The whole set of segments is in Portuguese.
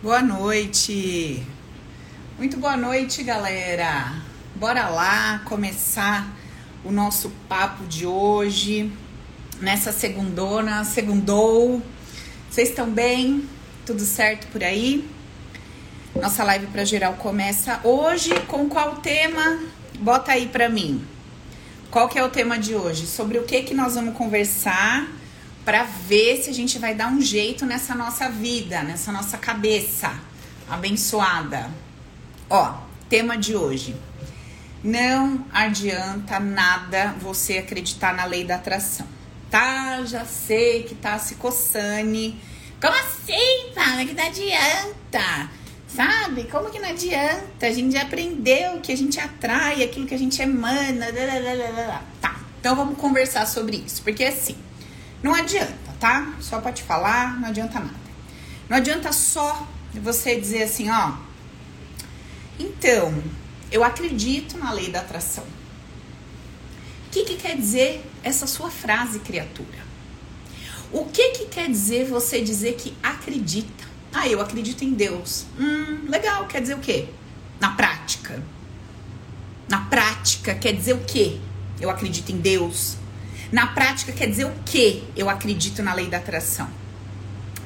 Boa noite. Muito boa noite, galera. Bora lá começar o nosso papo de hoje. Nessa segundona, segundou. Vocês estão bem? Tudo certo por aí? Nossa live para geral começa hoje com qual tema? Bota aí para mim. Qual que é o tema de hoje? Sobre o que que nós vamos conversar para ver se a gente vai dar um jeito nessa nossa vida, nessa nossa cabeça abençoada. Ó, tema de hoje. Não adianta nada você acreditar na lei da atração. Tá, já sei que tá se coçando. Como assim, fala que não adianta? Sabe? Como que não adianta? A gente já aprendeu que a gente atrai aquilo que a gente emana. Tá, então vamos conversar sobre isso. Porque assim, não adianta, tá? Só pra te falar, não adianta nada. Não adianta só você dizer assim, ó. Então, eu acredito na lei da atração. O que, que quer dizer essa sua frase, criatura? O que, que quer dizer você dizer que acredita? Ah, eu acredito em Deus. Hum, legal, quer dizer o quê? Na prática. Na prática, quer dizer o quê? Eu acredito em Deus. Na prática, quer dizer o que eu acredito na lei da atração?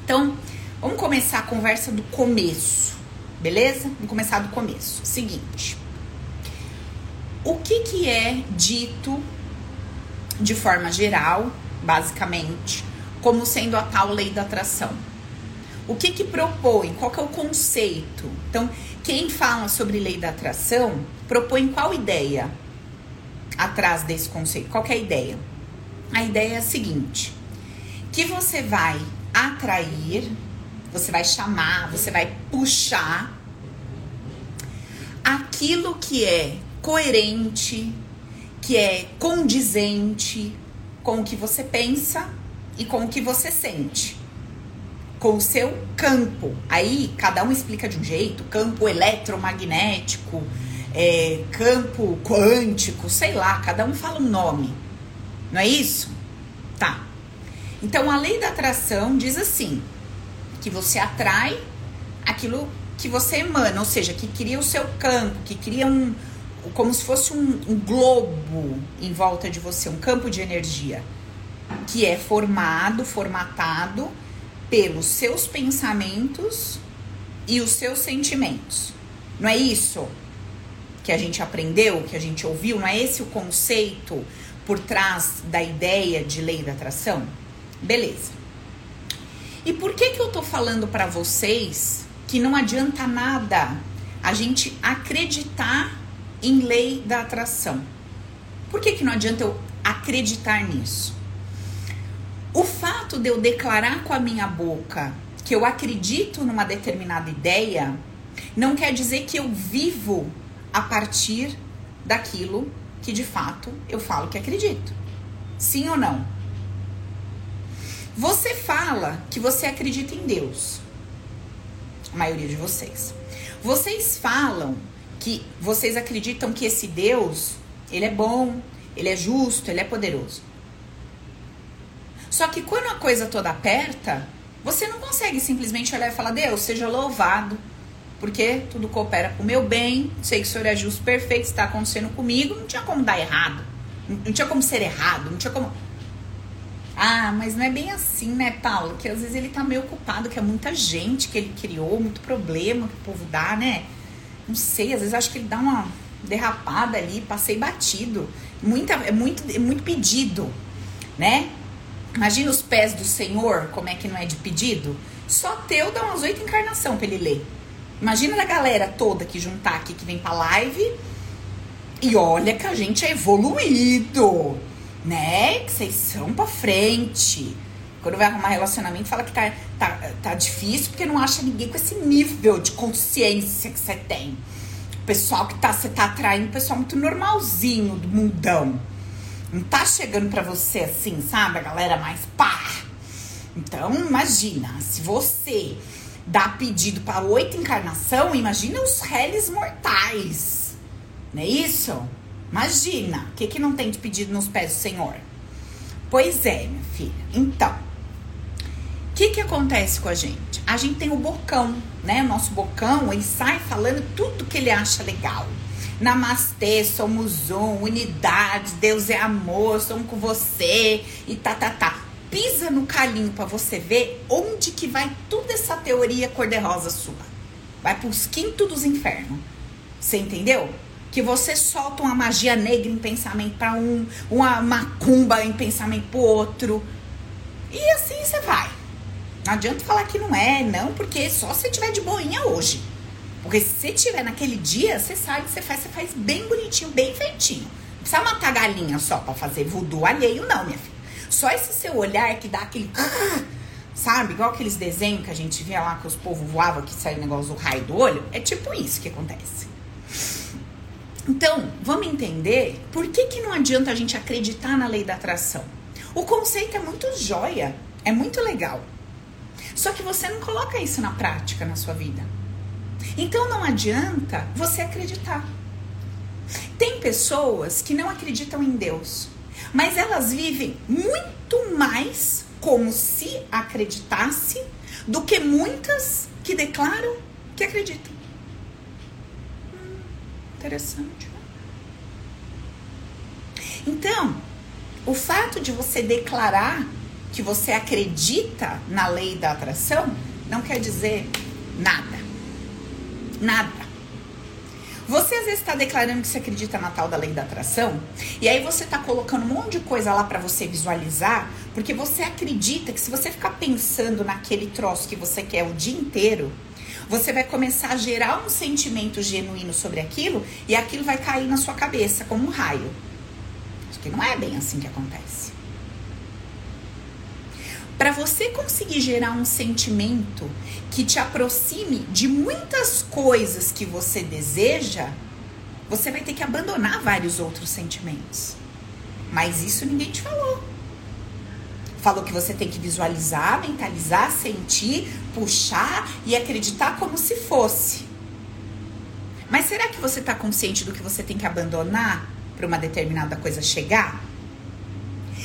Então, vamos começar a conversa do começo, beleza? Vamos começar do começo. Seguinte. O que, que é dito de forma geral, basicamente, como sendo a tal lei da atração? O que que propõe? Qual que é o conceito? Então, quem fala sobre lei da atração propõe qual ideia atrás desse conceito? Qual é a ideia? A ideia é a seguinte: que você vai atrair, você vai chamar, você vai puxar aquilo que é coerente, que é condizente com o que você pensa e com o que você sente. Com o seu campo. Aí cada um explica de um jeito: campo eletromagnético, é, campo quântico, sei lá, cada um fala um nome. Não é isso? Tá. Então a lei da atração diz assim: que você atrai aquilo que você emana, ou seja, que cria o seu campo, que cria um. como se fosse um, um globo em volta de você, um campo de energia, que é formado, formatado pelos seus pensamentos e os seus sentimentos. Não é isso que a gente aprendeu, que a gente ouviu? Não é esse o conceito por trás da ideia de lei da atração? Beleza. E por que que eu tô falando para vocês que não adianta nada a gente acreditar em lei da atração? Por que que não adianta eu acreditar nisso? O fato de eu declarar com a minha boca que eu acredito numa determinada ideia não quer dizer que eu vivo a partir daquilo que de fato eu falo que acredito. Sim ou não? Você fala que você acredita em Deus. A maioria de vocês. Vocês falam que vocês acreditam que esse Deus, ele é bom, ele é justo, ele é poderoso. Só que quando a coisa toda aperta, você não consegue simplesmente olhar e falar: Deus, seja louvado, porque tudo coopera para o meu bem, sei que o Senhor é justo, perfeito, está acontecendo comigo, não tinha como dar errado, não tinha como ser errado, não tinha como. Ah, mas não é bem assim, né, Paulo? Que às vezes ele tá meio ocupado, que é muita gente que ele criou, muito problema que o povo dá, né? Não sei, às vezes acho que ele dá uma derrapada ali, passei batido. Muita, é, muito, é muito pedido, né? Imagina os pés do Senhor, como é que não é de pedido? Só teu dá umas oito encarnação pra ele ler. Imagina a galera toda que juntar aqui, que vem pra live. E olha que a gente é evoluído, né? Que vocês são pra frente. Quando vai arrumar relacionamento, fala que tá, tá, tá difícil porque não acha ninguém com esse nível de consciência que você tem. O pessoal que tá, você tá atraindo, o pessoal muito normalzinho do mundão. Não tá chegando pra você assim, sabe? A galera mais pá. Então, imagina, se você dá pedido para oito encarnação, imagina os réis mortais. Não é isso? Imagina, o que, que não tem de pedido nos pés do Senhor? Pois é, minha filha. Então, O que, que acontece com a gente? A gente tem o bocão, né? O nosso bocão, ele sai falando tudo que ele acha legal. Namastê, somos um, unidade, Deus é amor, somos com você e tá, tá, tá. Pisa no calinho para você ver onde que vai toda essa teoria cor-de-rosa sua. Vai pros quintos dos infernos. Você entendeu? Que você solta uma magia negra em pensamento para um, uma macumba em pensamento pro outro. E assim você vai. Não adianta falar que não é, não, porque só se tiver de boinha hoje. Porque se você tiver naquele dia, você sabe que você faz, você faz bem bonitinho, bem feitinho. Não precisa matar galinha só para fazer voodoo alheio, não, minha filha. Só esse seu olhar que dá aquele. Sabe? Igual aqueles desenhos que a gente via lá que os povos voavam, que saiu o negócio do raio do olho. É tipo isso que acontece. Então, vamos entender por que, que não adianta a gente acreditar na lei da atração. O conceito é muito joia, é muito legal. Só que você não coloca isso na prática na sua vida. Então não adianta você acreditar. Tem pessoas que não acreditam em Deus, mas elas vivem muito mais como se acreditasse do que muitas que declaram que acreditam. Hum, interessante. Né? Então, o fato de você declarar que você acredita na lei da atração não quer dizer nada. Nada. Você às vezes está declarando que você acredita na tal da lei da atração, e aí você está colocando um monte de coisa lá para você visualizar, porque você acredita que se você ficar pensando naquele troço que você quer o dia inteiro, você vai começar a gerar um sentimento genuíno sobre aquilo e aquilo vai cair na sua cabeça como um raio. Que não é bem assim que acontece. Para você conseguir gerar um sentimento que te aproxime de muitas coisas que você deseja, você vai ter que abandonar vários outros sentimentos. Mas isso ninguém te falou. Falou que você tem que visualizar, mentalizar, sentir, puxar e acreditar como se fosse. Mas será que você está consciente do que você tem que abandonar para uma determinada coisa chegar?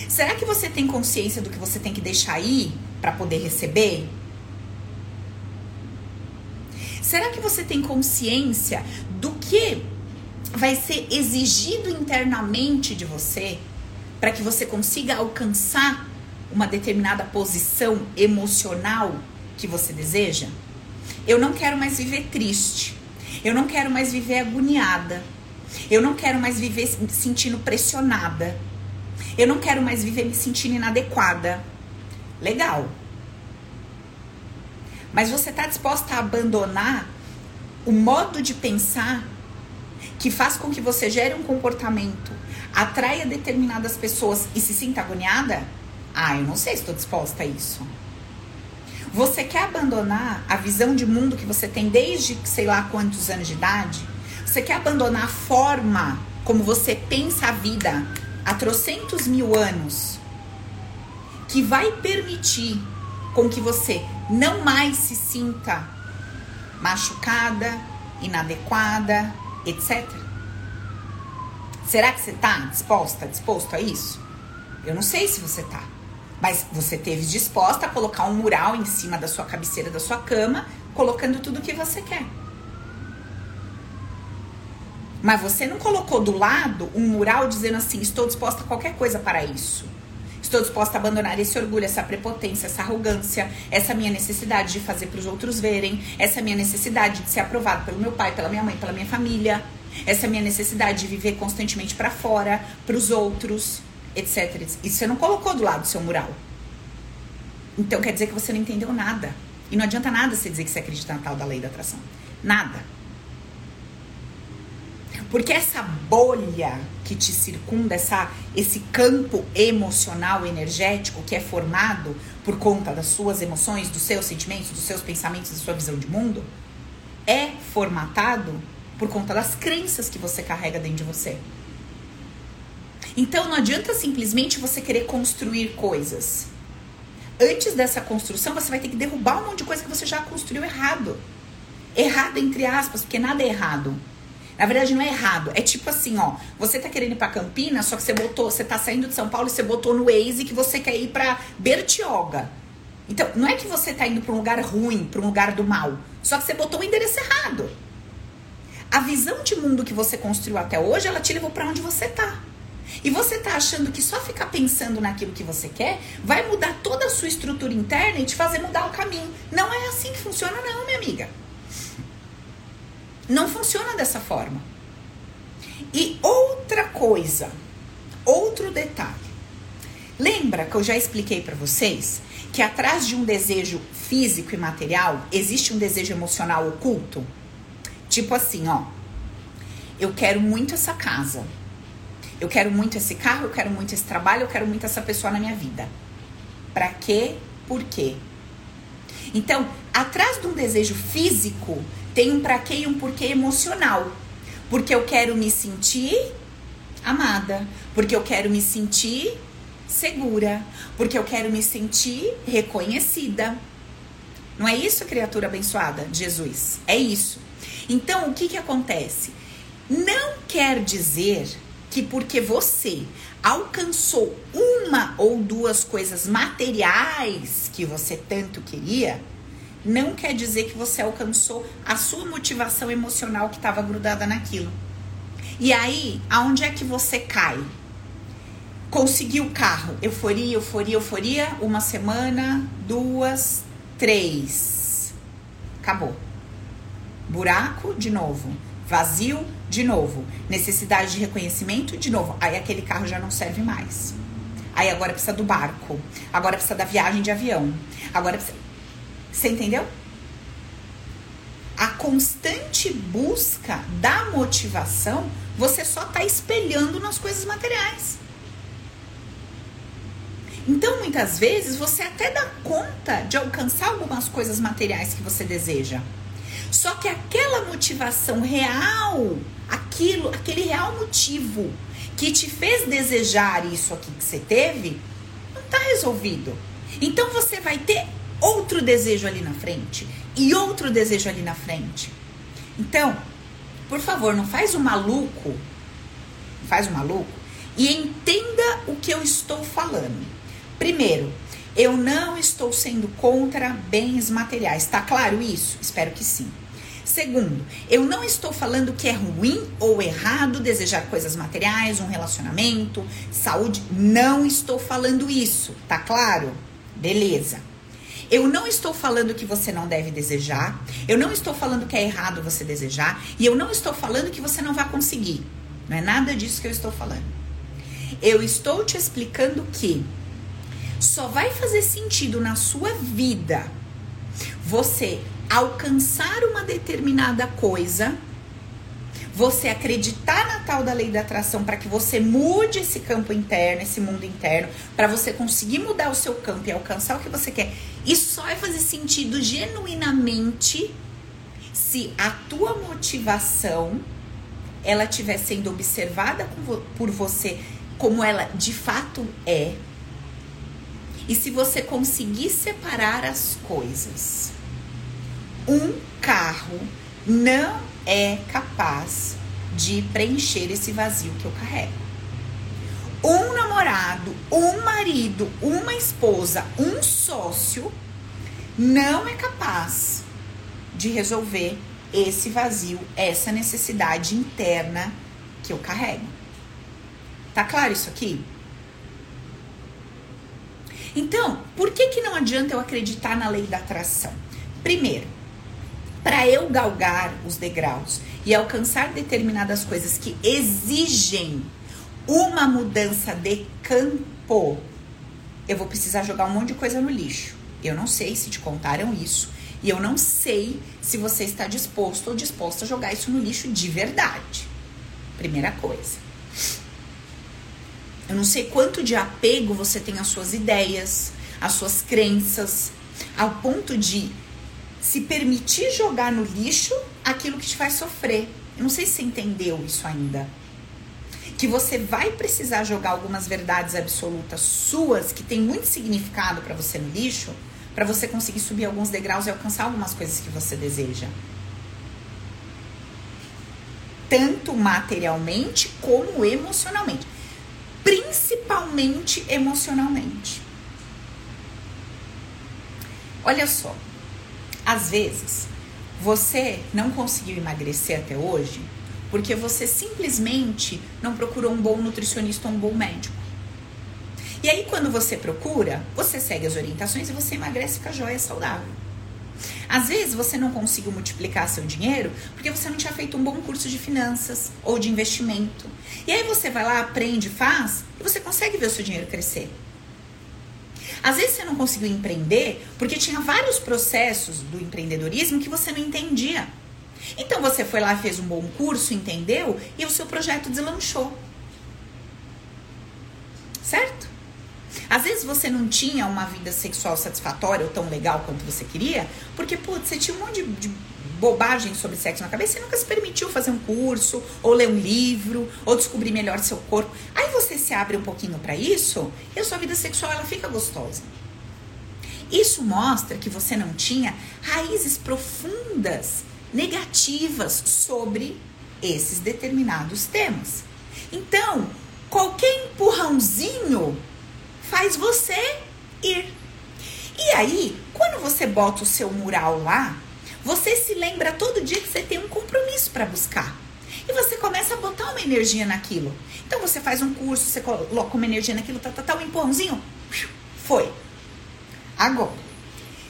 Será que você tem consciência do que você tem que deixar ir para poder receber? Será que você tem consciência do que vai ser exigido internamente de você para que você consiga alcançar uma determinada posição emocional que você deseja? Eu não quero mais viver triste. Eu não quero mais viver agoniada. Eu não quero mais viver sentindo pressionada. Eu não quero mais viver me sentindo inadequada. Legal. Mas você está disposta a abandonar o modo de pensar que faz com que você gere um comportamento, atraia determinadas pessoas e se sinta agoniada? Ah, eu não sei se estou disposta a isso. Você quer abandonar a visão de mundo que você tem desde sei lá quantos anos de idade? Você quer abandonar a forma como você pensa a vida há trocentos mil anos que vai permitir com que você não mais se sinta machucada, inadequada, etc. Será que você está disposta, disposto a isso? Eu não sei se você tá, mas você teve disposta a colocar um mural em cima da sua cabeceira da sua cama, colocando tudo o que você quer. Mas você não colocou do lado um mural dizendo assim: estou disposta a qualquer coisa para isso. Estou disposta a abandonar esse orgulho, essa prepotência, essa arrogância, essa minha necessidade de fazer para os outros verem, essa minha necessidade de ser aprovado pelo meu pai, pela minha mãe, pela minha família, essa minha necessidade de viver constantemente para fora, para os outros, etc. Isso você não colocou do lado do seu mural. Então quer dizer que você não entendeu nada. E não adianta nada você dizer que você acredita na tal da lei da atração. Nada. Porque essa bolha que te circunda, essa, esse campo emocional, energético que é formado por conta das suas emoções, dos seus sentimentos, dos seus pensamentos, da sua visão de mundo, é formatado por conta das crenças que você carrega dentro de você. Então não adianta simplesmente você querer construir coisas. Antes dessa construção, você vai ter que derrubar um monte de coisa que você já construiu errado. Errado entre aspas, porque nada é errado. Na verdade, não é errado. É tipo assim, ó. Você tá querendo ir pra Campinas, só que você botou, você tá saindo de São Paulo e você botou no Waze que você quer ir pra Bertioga. Então, não é que você tá indo para um lugar ruim, para um lugar do mal. Só que você botou o endereço errado. A visão de mundo que você construiu até hoje, ela te levou para onde você tá. E você tá achando que só ficar pensando naquilo que você quer vai mudar toda a sua estrutura interna e te fazer mudar o caminho. Não é assim que funciona, não, minha amiga. Não funciona dessa forma. E outra coisa, outro detalhe. Lembra que eu já expliquei para vocês que atrás de um desejo físico e material existe um desejo emocional oculto? Tipo assim, ó. Eu quero muito essa casa. Eu quero muito esse carro, eu quero muito esse trabalho, eu quero muito essa pessoa na minha vida. Para quê? Por quê? Então, atrás de um desejo físico, tem um para quê e um porquê emocional. Porque eu quero me sentir amada, porque eu quero me sentir segura, porque eu quero me sentir reconhecida. Não é isso, criatura abençoada de Jesus? É isso. Então, o que que acontece? Não quer dizer que porque você alcançou uma ou duas coisas materiais que você tanto queria, não quer dizer que você alcançou a sua motivação emocional que estava grudada naquilo. E aí, aonde é que você cai? Conseguiu o carro, euforia, euforia, euforia, uma semana, duas, três. Acabou. Buraco, de novo. Vazio, de novo. Necessidade de reconhecimento, de novo. Aí aquele carro já não serve mais. Aí agora precisa do barco. Agora precisa da viagem de avião. Agora precisa. Você entendeu? A constante busca da motivação, você só está espelhando nas coisas materiais. Então, muitas vezes, você até dá conta de alcançar algumas coisas materiais que você deseja. Só que aquela motivação real, aquilo, aquele real motivo que te fez desejar isso aqui que você teve, não está resolvido. Então você vai ter outro desejo ali na frente e outro desejo ali na frente. Então, por favor, não faz o maluco, faz o maluco e entenda o que eu estou falando. Primeiro, eu não estou sendo contra bens materiais. Tá claro isso? Espero que sim. Segundo, eu não estou falando que é ruim ou errado desejar coisas materiais, um relacionamento, saúde. Não estou falando isso, tá claro? Beleza. Eu não estou falando que você não deve desejar. Eu não estou falando que é errado você desejar. E eu não estou falando que você não vai conseguir. Não é nada disso que eu estou falando. Eu estou te explicando que só vai fazer sentido na sua vida você alcançar uma determinada coisa, você acreditar na tal da lei da atração para que você mude esse campo interno, esse mundo interno, para você conseguir mudar o seu campo e alcançar o que você quer. Isso só vai fazer sentido genuinamente se a tua motivação ela estiver sendo observada por você como ela de fato é e se você conseguir separar as coisas, um carro não é capaz de preencher esse vazio que eu carrego. Um namorado, um marido, uma esposa, um sócio não é capaz de resolver esse vazio, essa necessidade interna que eu carrego. Tá claro isso aqui? Então, por que, que não adianta eu acreditar na lei da atração? Primeiro, para eu galgar os degraus e alcançar determinadas coisas que exigem uma mudança de campo, eu vou precisar jogar um monte de coisa no lixo. Eu não sei se te contaram isso. E eu não sei se você está disposto ou disposta a jogar isso no lixo de verdade. Primeira coisa. Eu não sei quanto de apego você tem às suas ideias, às suas crenças, ao ponto de se permitir jogar no lixo aquilo que te faz sofrer. Eu não sei se você entendeu isso ainda. Que você vai precisar jogar algumas verdades absolutas suas que tem muito significado para você no lixo, para você conseguir subir alguns degraus e alcançar algumas coisas que você deseja. Tanto materialmente como emocionalmente principalmente emocionalmente. Olha só, às vezes você não conseguiu emagrecer até hoje porque você simplesmente não procurou um bom nutricionista ou um bom médico. E aí, quando você procura, você segue as orientações e você emagrece com a joia saudável. Às vezes você não conseguiu multiplicar seu dinheiro porque você não tinha feito um bom curso de finanças ou de investimento. E aí você vai lá, aprende, faz e você consegue ver o seu dinheiro crescer. Às vezes você não conseguiu empreender porque tinha vários processos do empreendedorismo que você não entendia. Então você foi lá, fez um bom curso, entendeu? E o seu projeto deslanchou. Certo? Às vezes você não tinha uma vida sexual satisfatória ou tão legal quanto você queria, porque, putz, você tinha um monte de, de bobagem sobre sexo na cabeça e nunca se permitiu fazer um curso, ou ler um livro, ou descobrir melhor seu corpo. Aí você se abre um pouquinho para isso e a sua vida sexual ela fica gostosa. Isso mostra que você não tinha raízes profundas, negativas sobre esses determinados temas. Então, qualquer empurrãozinho faz você ir. E aí, quando você bota o seu mural lá, você se lembra todo dia que você tem um compromisso para buscar. E você começa a botar uma energia naquilo. Então você faz um curso, você coloca uma energia naquilo, tá, tá, tá, um empurrãozinho, foi. Agora,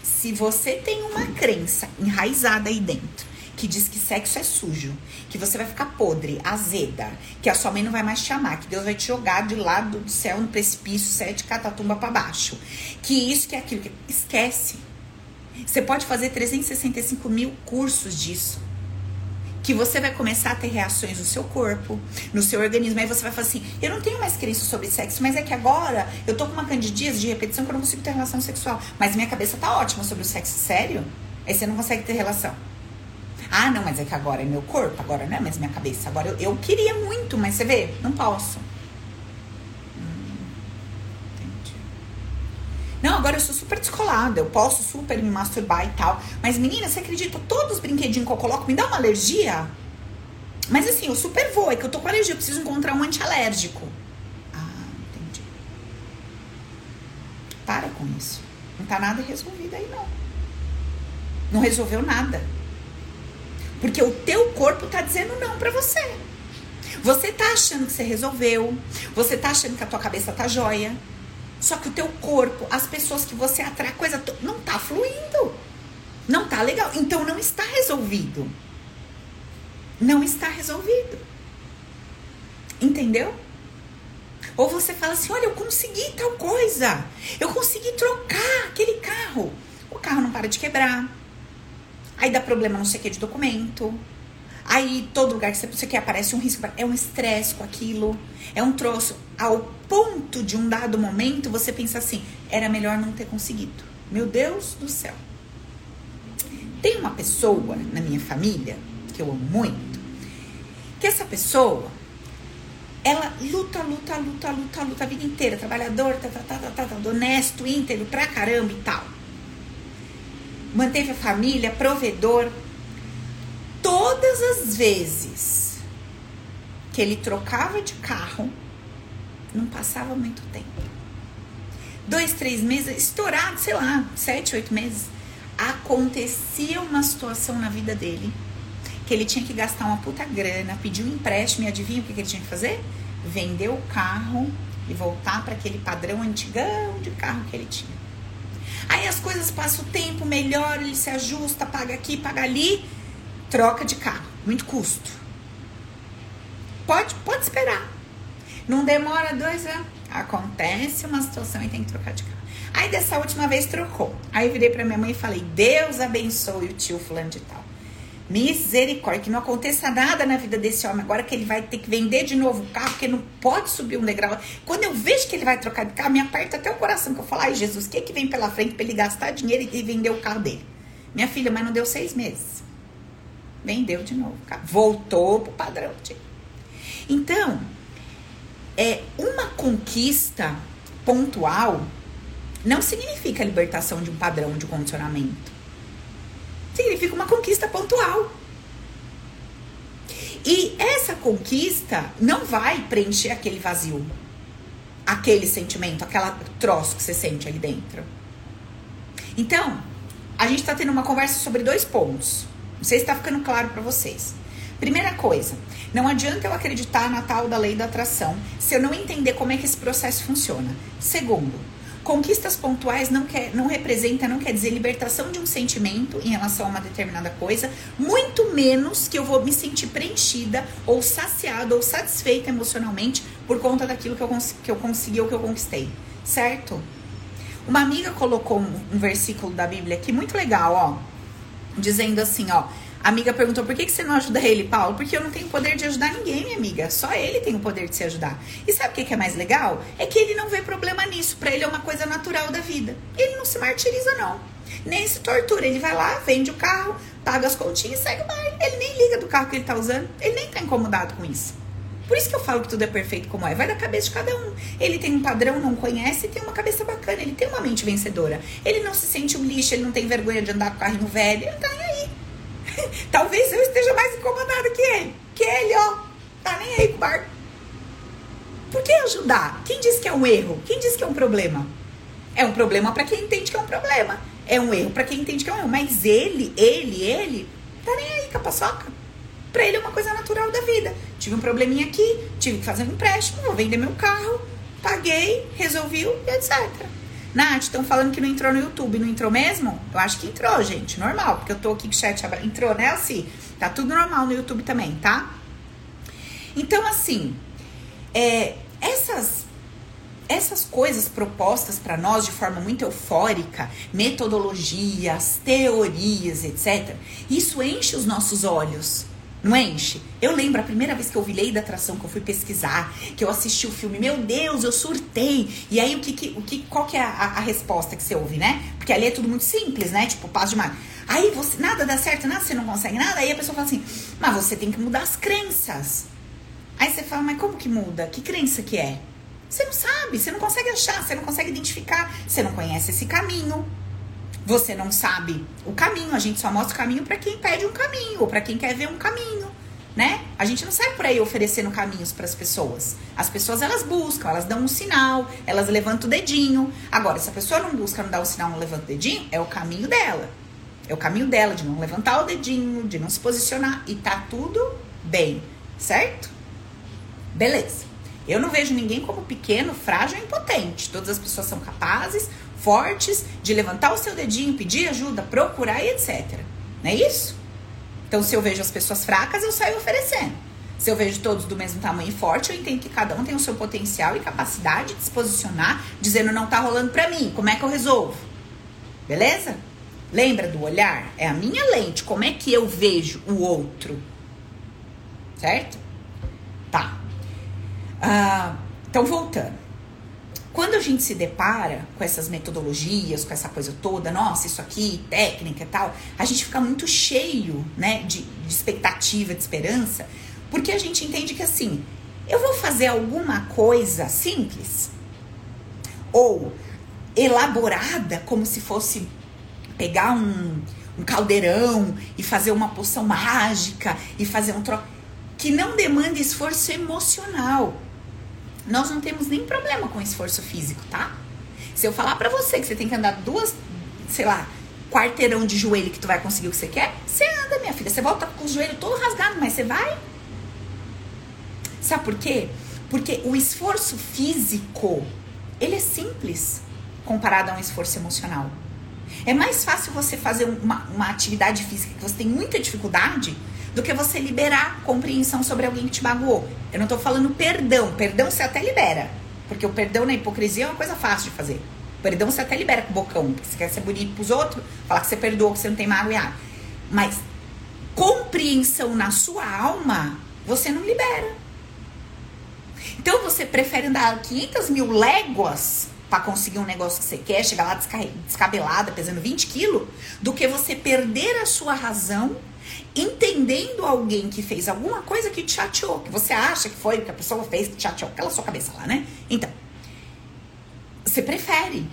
se você tem uma crença enraizada aí dentro, que diz que sexo é sujo, que você vai ficar podre, azeda, que a sua mãe não vai mais te amar, que Deus vai te jogar de lado do céu no precipício, sete catatumba para baixo, que isso, que aquilo, que... esquece. Você pode fazer 365 mil cursos disso. Que você vai começar a ter reações no seu corpo, no seu organismo. Aí você vai falar assim: eu não tenho mais crença sobre sexo, mas é que agora eu tô com uma candidíase de repetição que eu não consigo ter relação sexual. Mas minha cabeça tá ótima sobre o sexo. Sério? Aí você não consegue ter relação. Ah, não, mas é que agora é meu corpo, agora não é mais minha cabeça. Agora eu, eu queria muito, mas você vê, não posso. Hum, não, agora eu sou super descolada, eu posso super me masturbar e tal. Mas, menina, você acredita? Todos os brinquedinhos que eu coloco me dá uma alergia? Mas assim, eu super vou, é que eu tô com alergia, eu preciso encontrar um antialérgico. Ah, entendi. Para com isso. Não tá nada resolvido aí, não. Não resolveu nada. Porque o teu corpo tá dizendo não para você. Você tá achando que você resolveu, você tá achando que a tua cabeça tá jóia. Só que o teu corpo, as pessoas que você atrai, coisa não tá fluindo. Não tá legal. Então não está resolvido. Não está resolvido. Entendeu? Ou você fala assim: olha, eu consegui tal coisa. Eu consegui trocar aquele carro. O carro não para de quebrar. Aí dá problema não sei o que de documento. Aí todo lugar que você quer aparece um risco. É um estresse com aquilo. É um troço. Ao ponto de um dado momento você pensa assim: era melhor não ter conseguido. Meu Deus do céu. Tem uma pessoa na minha família que eu amo muito. Que essa pessoa ela luta, luta, luta, luta, luta a vida inteira, trabalhador, tá, tá, tá, tá, tá, honesto, íntegro pra caramba e tal manteve a família, provedor. Todas as vezes que ele trocava de carro, não passava muito tempo. Dois, três meses, estourado, sei lá, sete, oito meses, acontecia uma situação na vida dele que ele tinha que gastar uma puta grana, pedir um empréstimo e adivinha o que, que ele tinha que fazer? Vender o carro e voltar para aquele padrão antigão de carro que ele tinha. Aí as coisas passam o tempo, melhora, ele se ajusta, paga aqui, paga ali, troca de carro. Muito custo. Pode, pode esperar. Não demora dois anos. Acontece uma situação e tem que trocar de carro. Aí dessa última vez trocou. Aí virei pra minha mãe e falei: Deus abençoe o tio fulano de tal. Misericórdia, que não aconteça nada na vida desse homem agora que ele vai ter que vender de novo o carro, porque não pode subir um degrau. Quando eu vejo que ele vai trocar de carro, me aperta até o coração, que eu falo, ai Jesus, o que, é que vem pela frente para ele gastar dinheiro e vender o carro dele? Minha filha, mas não deu seis meses. Vendeu de novo. Voltou pro padrão. Então, é uma conquista pontual não significa a libertação de um padrão de condicionamento significa uma conquista pontual. E essa conquista não vai preencher aquele vazio, aquele sentimento, aquela troço que você sente ali dentro. Então, a gente tá tendo uma conversa sobre dois pontos. Não sei se tá ficando claro para vocês. Primeira coisa, não adianta eu acreditar na tal da lei da atração se eu não entender como é que esse processo funciona. Segundo, conquistas pontuais não, quer, não representa, não quer dizer libertação de um sentimento em relação a uma determinada coisa, muito menos que eu vou me sentir preenchida ou saciada ou satisfeita emocionalmente por conta daquilo que eu, que eu consegui ou que eu conquistei, certo? Uma amiga colocou um, um versículo da Bíblia aqui muito legal, ó, dizendo assim, ó, a amiga perguntou: por que, que você não ajuda ele, Paulo? Porque eu não tenho poder de ajudar ninguém, minha amiga. Só ele tem o poder de se ajudar. E sabe o que, que é mais legal? É que ele não vê problema nisso. Para ele é uma coisa natural da vida. Ele não se martiriza, não. Nem se tortura. Ele vai lá, vende o carro, paga as continhas e segue o baile. Ele nem liga do carro que ele tá usando. Ele nem tá incomodado com isso. Por isso que eu falo que tudo é perfeito como é. Vai da cabeça de cada um. Ele tem um padrão, não conhece tem uma cabeça bacana. Ele tem uma mente vencedora. Ele não se sente um lixo, ele não tem vergonha de andar com carrinho velho. Ele tá nem aí. Talvez eu esteja mais incomodada que ele. Que ele, ó, tá nem aí com o barco. Por que ajudar? Quem disse que é um erro? Quem disse que é um problema? É um problema para quem entende que é um problema. É um erro para quem entende que é um erro. Mas ele, ele, ele, tá nem aí com a paçoca. Pra ele é uma coisa natural da vida. Tive um probleminha aqui, tive que fazer um empréstimo, vou vender meu carro, paguei, resolvi e etc. Nath, estão falando que não entrou no YouTube. Não entrou mesmo? Eu acho que entrou, gente. Normal, porque eu tô aqui com o chat aberto. Entrou, né, Alci? Tá tudo normal no YouTube também, tá? Então, assim, é, essas essas coisas propostas para nós de forma muito eufórica, metodologias, teorias, etc., isso enche os nossos olhos não enche? Eu lembro a primeira vez que eu vi Lei da Atração, que eu fui pesquisar, que eu assisti o filme, meu Deus, eu surtei. E aí, o que, que, o que, qual que é a, a, resposta que você ouve, né? Porque ali é tudo muito simples, né? Tipo, paz demais. Aí você, nada dá certo, nada, você não consegue nada. Aí a pessoa fala assim, mas você tem que mudar as crenças. Aí você fala, mas como que muda? Que crença que é? Você não sabe, você não consegue achar, você não consegue identificar, você não conhece esse caminho você não sabe o caminho, a gente só mostra o caminho para quem pede um caminho ou para quem quer ver um caminho, né? A gente não sai por aí oferecendo caminhos para as pessoas. As pessoas elas buscam, elas dão um sinal, elas levantam o dedinho. Agora, se a pessoa não busca, não dá o sinal, não levanta o dedinho, é o caminho dela. É o caminho dela de não levantar o dedinho, de não se posicionar e tá tudo bem, certo? Beleza. Eu não vejo ninguém como pequeno, frágil e impotente. Todas as pessoas são capazes, fortes de levantar o seu dedinho, pedir ajuda, procurar e etc. Não é isso? Então, se eu vejo as pessoas fracas, eu saio oferecendo. Se eu vejo todos do mesmo tamanho e forte, eu entendo que cada um tem o seu potencial e capacidade de se posicionar, dizendo não tá rolando pra mim, como é que eu resolvo? Beleza? Lembra do olhar? É a minha lente, como é que eu vejo o outro? Certo? Tá. Ah, então, voltando. Quando a gente se depara com essas metodologias, com essa coisa toda, nossa, isso aqui, técnica e tal, a gente fica muito cheio, né, de, de expectativa, de esperança, porque a gente entende que assim, eu vou fazer alguma coisa simples ou elaborada, como se fosse pegar um, um caldeirão e fazer uma poção mágica e fazer um troço que não demanda esforço emocional nós não temos nem problema com esforço físico, tá? Se eu falar para você que você tem que andar duas, sei lá, quarteirão de joelho que tu vai conseguir o que você quer, você anda, minha filha. Você volta com o joelho todo rasgado, mas você vai. Sabe por quê? Porque o esforço físico, ele é simples comparado a um esforço emocional. É mais fácil você fazer uma, uma atividade física que você tem muita dificuldade do que você liberar compreensão sobre alguém que te magoou. Eu não tô falando perdão. Perdão você até libera. Porque o perdão na hipocrisia é uma coisa fácil de fazer. Perdão você até libera com o bocão. Porque você quer ser bonito pros outros, falar que você perdoou, que você não tem mágoa. Mas compreensão na sua alma, você não libera. Então você prefere andar 500 mil léguas para conseguir um negócio que você quer, chegar lá descabelada, pesando 20 quilos, do que você perder a sua razão entendendo alguém que fez alguma coisa que te chateou, que você acha que foi o que a pessoa fez que te chateou, aquela sua cabeça lá, né? Então, você prefere.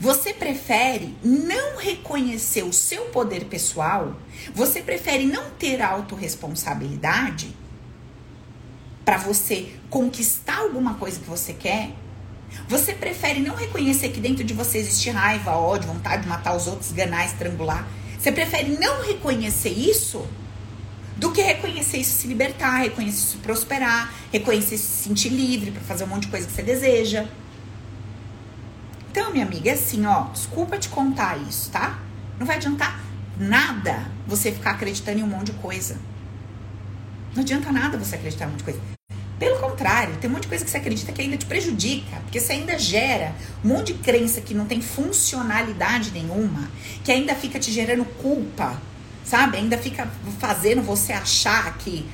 Você prefere não reconhecer o seu poder pessoal? Você prefere não ter autorresponsabilidade para você conquistar alguma coisa que você quer? Você prefere não reconhecer que dentro de você existe raiva, ódio, vontade de matar os outros, esganar, estrangular. Você prefere não reconhecer isso do que reconhecer isso se libertar, reconhecer isso prosperar, reconhecer isso se sentir livre para fazer um monte de coisa que você deseja. Então, minha amiga, é assim, ó, desculpa te contar isso, tá? Não vai adiantar nada você ficar acreditando em um monte de coisa. Não adianta nada você acreditar em um monte de coisa. Pelo contrário, tem um monte de coisa que você acredita que ainda te prejudica, porque você ainda gera um monte de crença que não tem funcionalidade nenhuma, que ainda fica te gerando culpa, sabe? Ainda fica fazendo você achar que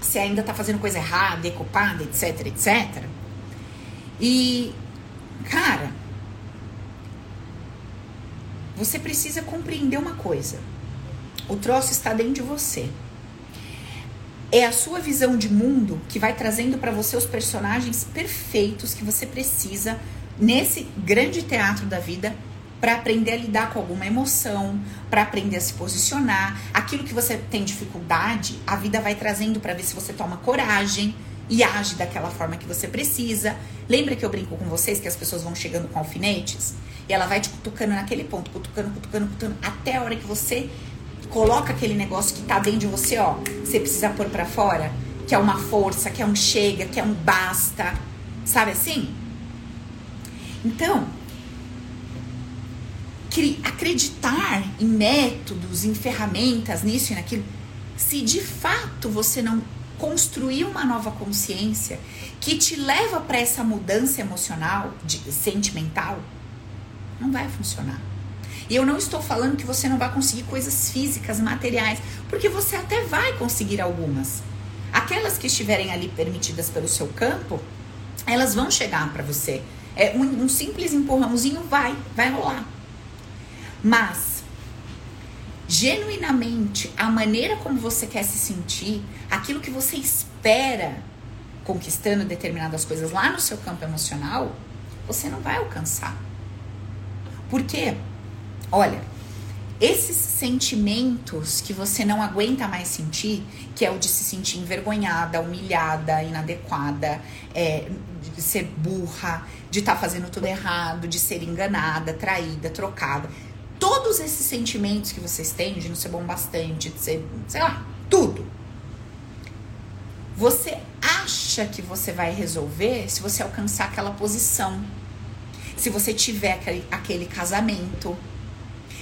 você ainda tá fazendo coisa errada, é culpada, etc, etc. E, cara, você precisa compreender uma coisa. O troço está dentro de você. É a sua visão de mundo que vai trazendo para você os personagens perfeitos que você precisa nesse grande teatro da vida para aprender a lidar com alguma emoção, para aprender a se posicionar. Aquilo que você tem dificuldade, a vida vai trazendo para ver se você toma coragem e age daquela forma que você precisa. Lembra que eu brinco com vocês que as pessoas vão chegando com alfinetes? E ela vai te cutucando naquele ponto, cutucando, cutucando, cutucando, até a hora que você coloca aquele negócio que tá dentro de você, ó, você precisa pôr para fora, que é uma força, que é um chega, que é um basta, sabe assim? Então, acreditar em métodos, em ferramentas, nisso e naquilo, se de fato você não construir uma nova consciência que te leva para essa mudança emocional, de, sentimental, não vai funcionar. E eu não estou falando que você não vai conseguir coisas físicas, materiais, porque você até vai conseguir algumas. Aquelas que estiverem ali permitidas pelo seu campo, elas vão chegar para você. É um, um simples empurrãozinho vai, vai rolar. Mas genuinamente a maneira como você quer se sentir, aquilo que você espera conquistando determinadas coisas lá no seu campo emocional, você não vai alcançar. Por quê? Olha, esses sentimentos que você não aguenta mais sentir, que é o de se sentir envergonhada, humilhada, inadequada, é, de ser burra, de estar tá fazendo tudo errado, de ser enganada, traída, trocada. Todos esses sentimentos que vocês têm, de não ser bom bastante, de ser, sei lá, tudo. Você acha que você vai resolver se você alcançar aquela posição. Se você tiver aquele, aquele casamento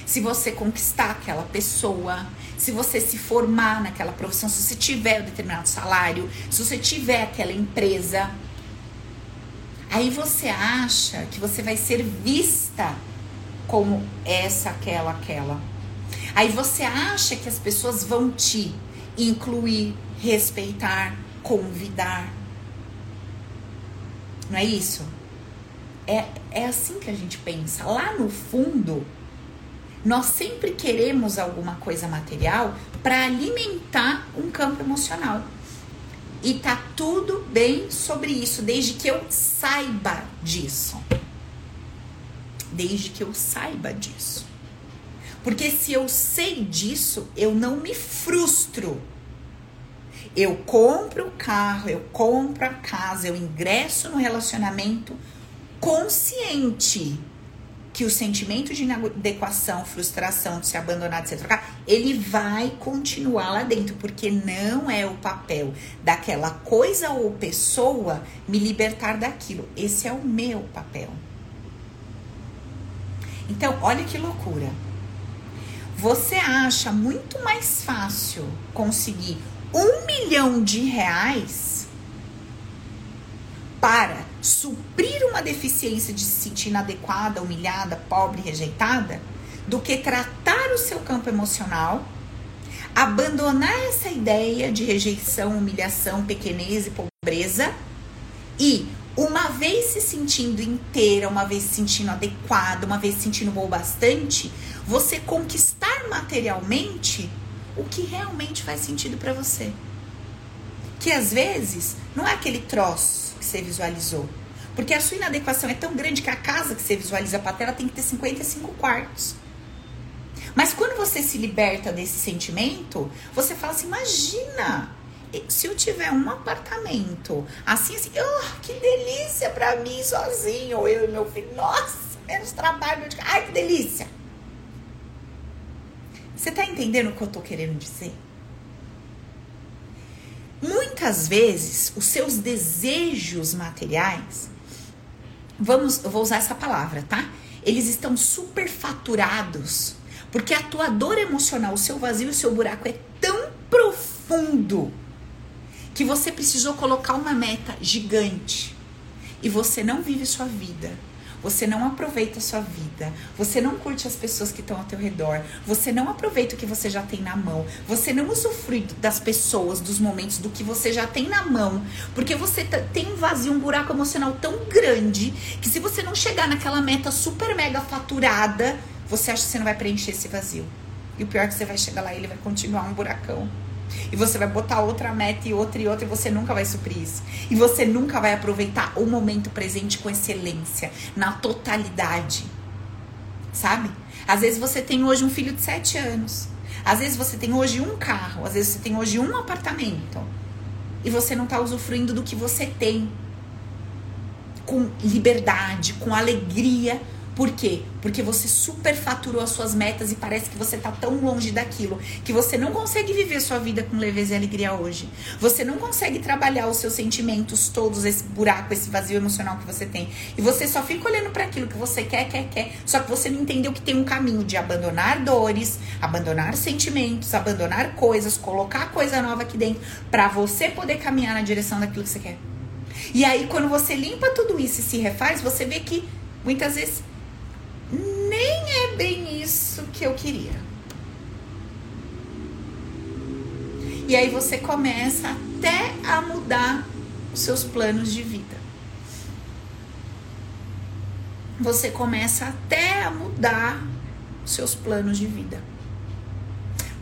se você conquistar aquela pessoa, se você se formar naquela profissão, se você tiver um determinado salário, se você tiver aquela empresa. Aí você acha que você vai ser vista como essa, aquela, aquela. Aí você acha que as pessoas vão te incluir, respeitar, convidar. Não é isso? É, é assim que a gente pensa. Lá no fundo, nós sempre queremos alguma coisa material para alimentar um campo emocional. E tá tudo bem sobre isso, desde que eu saiba disso. Desde que eu saiba disso. Porque se eu sei disso, eu não me frustro. Eu compro o carro, eu compro a casa, eu ingresso no relacionamento consciente que o sentimento de inadequação, frustração, de ser abandonado, de ser trocado, ele vai continuar lá dentro, porque não é o papel daquela coisa ou pessoa me libertar daquilo. Esse é o meu papel. Então, olha que loucura. Você acha muito mais fácil conseguir um milhão de reais para suprir uma deficiência de se sentir inadequada, humilhada, pobre, rejeitada, do que tratar o seu campo emocional, abandonar essa ideia de rejeição, humilhação, pequenez e pobreza e uma vez se sentindo inteira, uma vez se sentindo adequada, uma vez se sentindo boa bastante, você conquistar materialmente o que realmente faz sentido para você. Que às vezes não é aquele troço você visualizou. Porque a sua inadequação é tão grande que a casa que você visualiza para tela tem que ter 55 quartos. Mas quando você se liberta desse sentimento, você fala assim: imagina, se eu tiver um apartamento, assim, assim, oh, que delícia pra mim sozinho, eu e meu filho, nossa, menos trabalho, ai, que delícia. Você tá entendendo o que eu tô querendo dizer? Muitas vezes, os seus desejos materiais, vamos, eu vou usar essa palavra, tá? Eles estão superfaturados, porque a tua dor emocional, o seu vazio, o seu buraco é tão profundo que você precisou colocar uma meta gigante e você não vive sua vida você não aproveita a sua vida, você não curte as pessoas que estão ao teu redor, você não aproveita o que você já tem na mão, você não usufrui das pessoas, dos momentos, do que você já tem na mão, porque você tem um vazio, um buraco emocional tão grande que se você não chegar naquela meta super mega faturada, você acha que você não vai preencher esse vazio. E o pior é que você vai chegar lá e ele vai continuar um buracão. E você vai botar outra meta e outra e outra e você nunca vai suprir isso. E você nunca vai aproveitar o momento presente com excelência, na totalidade. Sabe? Às vezes você tem hoje um filho de 7 anos. Às vezes você tem hoje um carro. Às vezes você tem hoje um apartamento. E você não está usufruindo do que você tem. Com liberdade, com alegria por quê? Porque você superfaturou as suas metas e parece que você tá tão longe daquilo que você não consegue viver sua vida com leveza e alegria hoje. Você não consegue trabalhar os seus sentimentos todos, esse buraco, esse vazio emocional que você tem. E você só fica olhando para aquilo que você quer, quer, quer. Só que você não entendeu que tem um caminho de abandonar dores, abandonar sentimentos, abandonar coisas, colocar coisa nova aqui dentro para você poder caminhar na direção daquilo que você quer. E aí, quando você limpa tudo isso e se refaz, você vê que muitas vezes nem é bem isso que eu queria. E aí você começa até a mudar os seus planos de vida. Você começa até a mudar os seus planos de vida.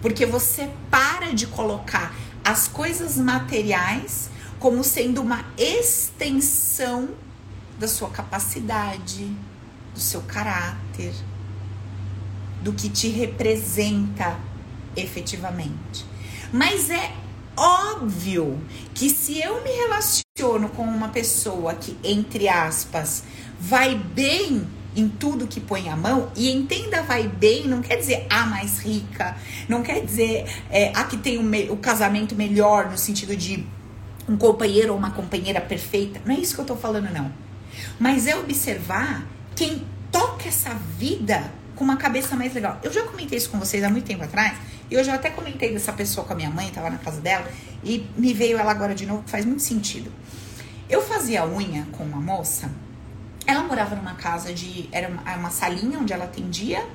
Porque você para de colocar as coisas materiais como sendo uma extensão da sua capacidade, do seu caráter, do que te representa efetivamente. Mas é óbvio que se eu me relaciono com uma pessoa que, entre aspas, vai bem em tudo que põe a mão, e entenda vai bem, não quer dizer a mais rica, não quer dizer é, a que tem o, o casamento melhor, no sentido de um companheiro ou uma companheira perfeita, não é isso que eu tô falando, não. Mas é observar quem toca essa vida com uma cabeça mais legal. Eu já comentei isso com vocês há muito tempo atrás, e eu já até comentei dessa pessoa com a minha mãe, tava na casa dela, e me veio ela agora de novo, faz muito sentido. Eu fazia unha com uma moça, ela morava numa casa de. Era uma, uma salinha onde ela atendia,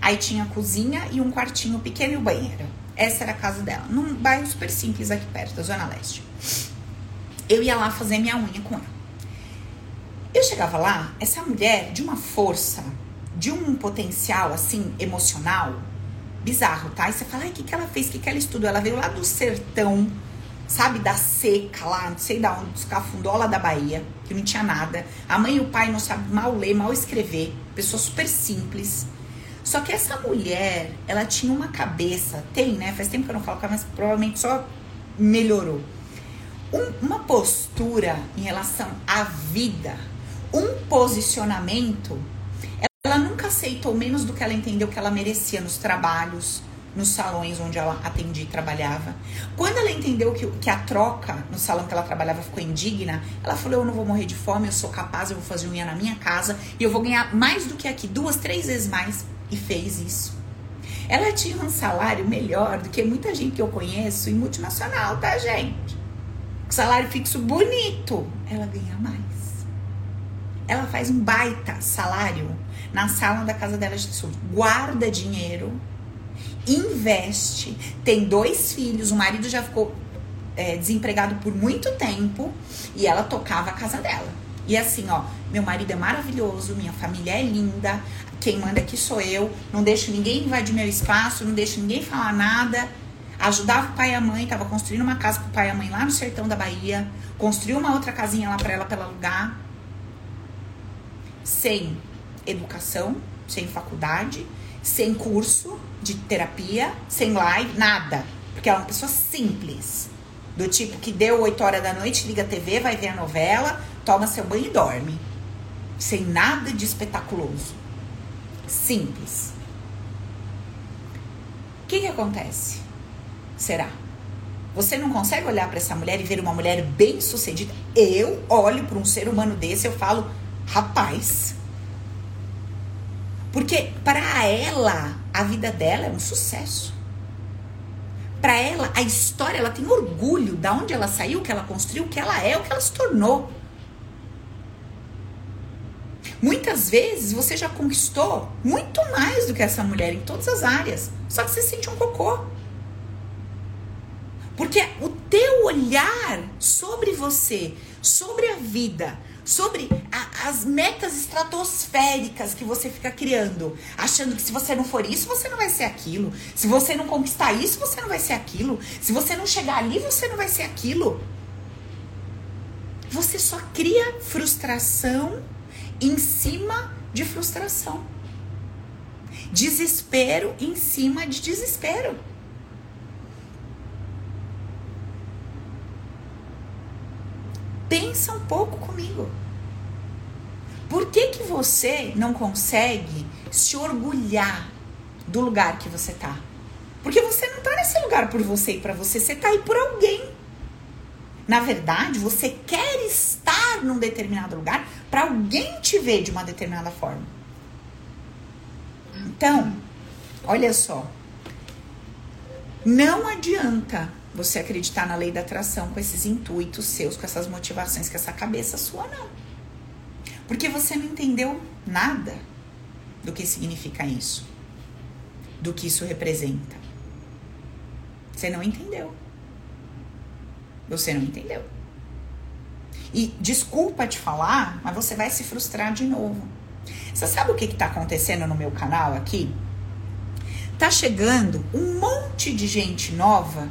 aí tinha a cozinha e um quartinho pequeno e o banheiro. Essa era a casa dela, num bairro super simples aqui perto, da Zona Leste. Eu ia lá fazer minha unha com ela. Eu chegava lá, essa mulher de uma força, de um potencial assim emocional bizarro, tá? E você fala, ai, o que, que ela fez? O que, que ela estudou? Ela veio lá do sertão, sabe, da seca lá, não sei da onde, dos cafundó da Bahia, que não tinha nada. A mãe e o pai não sabem mal ler, mal escrever, pessoa super simples. Só que essa mulher, ela tinha uma cabeça, tem, né? Faz tempo que eu não falo com ela, mas provavelmente só melhorou. Um, uma postura em relação à vida um posicionamento, ela nunca aceitou menos do que ela entendeu que ela merecia nos trabalhos, nos salões onde ela atendia e trabalhava. Quando ela entendeu que, que a troca no salão que ela trabalhava ficou indigna, ela falou: Eu não vou morrer de fome, eu sou capaz, eu vou fazer unha na minha casa e eu vou ganhar mais do que aqui, duas, três vezes mais. E fez isso. Ela tinha um salário melhor do que muita gente que eu conheço em multinacional, tá, gente? Salário fixo bonito. Ela ganha mais ela faz um baita salário na sala da casa dela de estudo. Guarda dinheiro, investe, tem dois filhos, o marido já ficou é, desempregado por muito tempo e ela tocava a casa dela. E assim, ó, meu marido é maravilhoso, minha família é linda, quem manda aqui sou eu, não deixo ninguém invadir meu espaço, não deixo ninguém falar nada. Ajudava o pai e a mãe, tava construindo uma casa pro pai e a mãe lá no sertão da Bahia, construiu uma outra casinha lá para ela para alugar sem educação, sem faculdade, sem curso de terapia, sem live, nada. Porque ela é uma pessoa simples. Do tipo que deu 8 horas da noite, liga a TV, vai ver a novela, toma seu banho e dorme. Sem nada de espetaculoso. Simples. O que, que acontece? Será? Você não consegue olhar para essa mulher e ver uma mulher bem sucedida? Eu olho para um ser humano desse eu falo, rapaz. Porque para ela, a vida dela é um sucesso. Para ela, a história, ela tem orgulho da onde ela saiu, o que ela construiu, o que ela é, o que ela se tornou. Muitas vezes você já conquistou muito mais do que essa mulher em todas as áreas, só que você sente um cocô. Porque o teu olhar sobre você, sobre a vida, sobre a, as metas estratosféricas que você fica criando, achando que se você não for isso, você não vai ser aquilo. Se você não conquistar isso, você não vai ser aquilo. Se você não chegar ali, você não vai ser aquilo. Você só cria frustração em cima de frustração. Desespero em cima de desespero. Pensa um pouco comigo. Por que, que você não consegue se orgulhar do lugar que você tá? Porque você não tá nesse lugar por você e para você, você tá aí por alguém. Na verdade, você quer estar num determinado lugar para alguém te ver de uma determinada forma. Então, olha só. Não adianta você acreditar na lei da atração com esses intuitos seus, com essas motivações, com essa cabeça sua, não. Porque você não entendeu nada do que significa isso, do que isso representa. Você não entendeu. Você não entendeu. E desculpa te falar, mas você vai se frustrar de novo. Você sabe o que está acontecendo no meu canal aqui? Tá chegando um monte de gente nova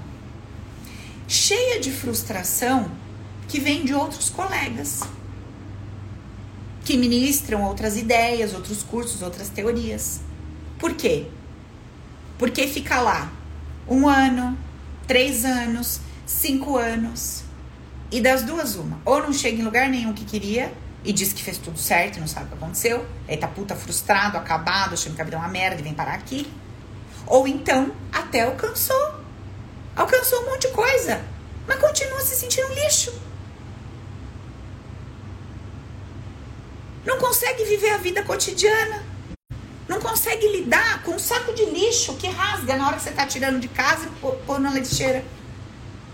cheia de frustração que vem de outros colegas que ministram outras ideias, outros cursos, outras teorias. Por quê? Porque fica lá um ano, três anos, cinco anos e das duas uma. Ou não chega em lugar nenhum que queria e diz que fez tudo certo e não sabe o que aconteceu. Aí tá puta frustrado, acabado, achando que a vida é uma merda e vem parar aqui. Ou então até alcançou alcançou um monte de coisa, mas continua se sentindo lixo. Não consegue viver a vida cotidiana. Não consegue lidar com um saco de lixo que rasga na hora que você está tirando de casa e pôr na lixeira.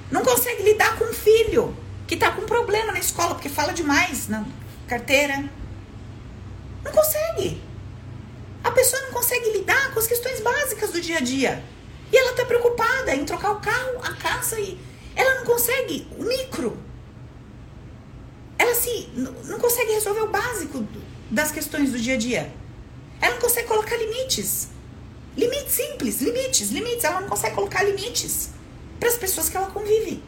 Não consegue lidar com um filho que está com problema na escola porque fala demais na carteira. Não consegue. A pessoa não consegue lidar com as questões básicas do dia a dia. E ela tá preocupada em trocar o carro, a casa e ela não consegue o micro. Ela se não consegue resolver o básico das questões do dia a dia. Ela não consegue colocar limites. Limites simples, limites, limites. Ela não consegue colocar limites para as pessoas que ela convive.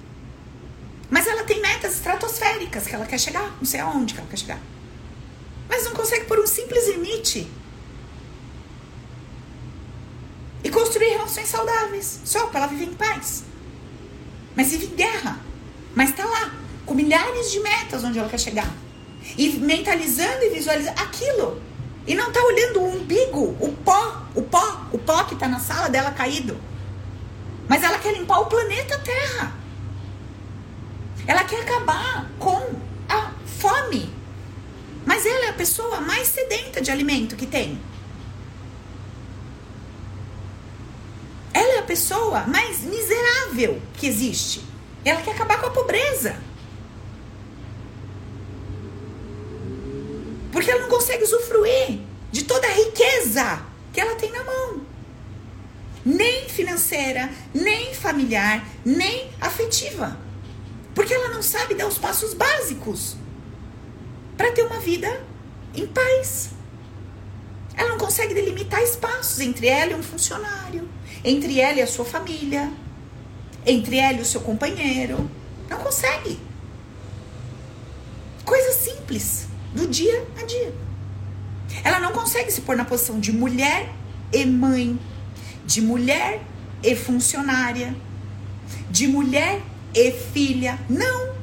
Mas ela tem metas estratosféricas que ela quer chegar, não sei aonde que ela quer chegar. Mas não consegue pôr um simples limite e construir relações saudáveis, só para ela viver em paz. Mas vive em guerra. Mas está lá, com milhares de metas onde ela quer chegar. E mentalizando e visualizando aquilo. E não está olhando o umbigo, o pó, o pó, o pó que está na sala dela caído. Mas ela quer limpar o planeta Terra. Ela quer acabar com a fome. Mas ela é a pessoa mais sedenta de alimento que tem. Ela é a pessoa mais miserável que existe. Ela quer acabar com a pobreza. Porque ela não consegue usufruir de toda a riqueza que ela tem na mão. Nem financeira, nem familiar, nem afetiva. Porque ela não sabe dar os passos básicos para ter uma vida em paz. Ela não consegue delimitar espaços entre ela e um funcionário, entre ela e a sua família, entre ela e o seu companheiro. Não consegue. Coisa simples do dia a dia. Ela não consegue se pôr na posição de mulher e mãe, de mulher e funcionária, de mulher e filha. Não.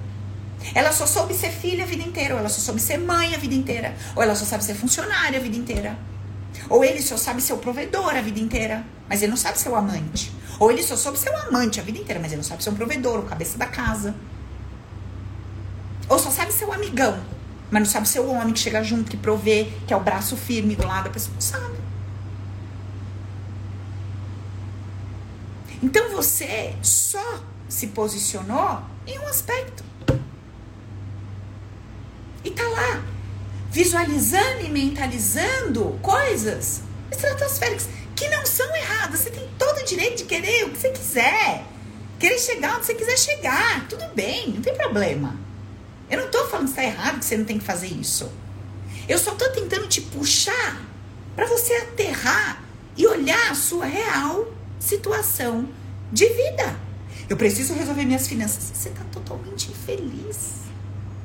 Ela só soube ser filha a vida inteira, ou ela só soube ser mãe a vida inteira, ou ela só sabe ser funcionária a vida inteira. Ou ele só sabe ser o provedor a vida inteira, mas ele não sabe ser o amante. Ou ele só soube ser o amante a vida inteira, mas ele não sabe ser um provedor, o cabeça da casa. Ou só sabe ser o amigão, mas não sabe ser o homem que chega junto, que provê, que é o braço firme do lado da pessoa. Não sabe. Então você só se posicionou em um aspecto. E tá lá, visualizando e mentalizando coisas estratosféricas que não são erradas. Você tem todo o direito de querer o que você quiser. Querer chegar onde você quiser chegar. Tudo bem, não tem problema. Eu não tô falando que está errado, que você não tem que fazer isso. Eu só tô tentando te puxar para você aterrar e olhar a sua real situação de vida. Eu preciso resolver minhas finanças. Você tá totalmente infeliz.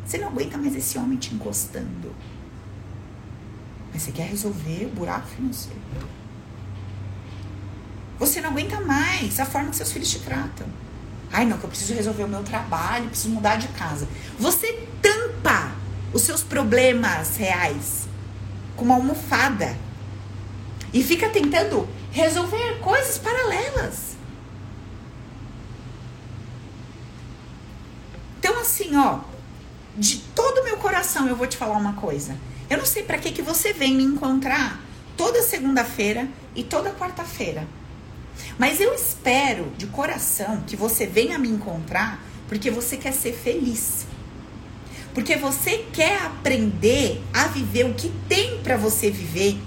Você não aguenta mais esse homem te encostando. Mas você quer resolver o buraco financeiro. Você não aguenta mais a forma que seus filhos te tratam. Ai, não, que eu preciso resolver o meu trabalho, preciso mudar de casa. Você tampa os seus problemas reais com uma almofada e fica tentando resolver coisas paralelas. Então, assim, ó, de todo o meu coração eu vou te falar uma coisa. Eu não sei para que que você vem me encontrar toda segunda-feira e toda quarta-feira. Mas eu espero de coração que você venha me encontrar porque você quer ser feliz. Porque você quer aprender a viver o que tem para você viver,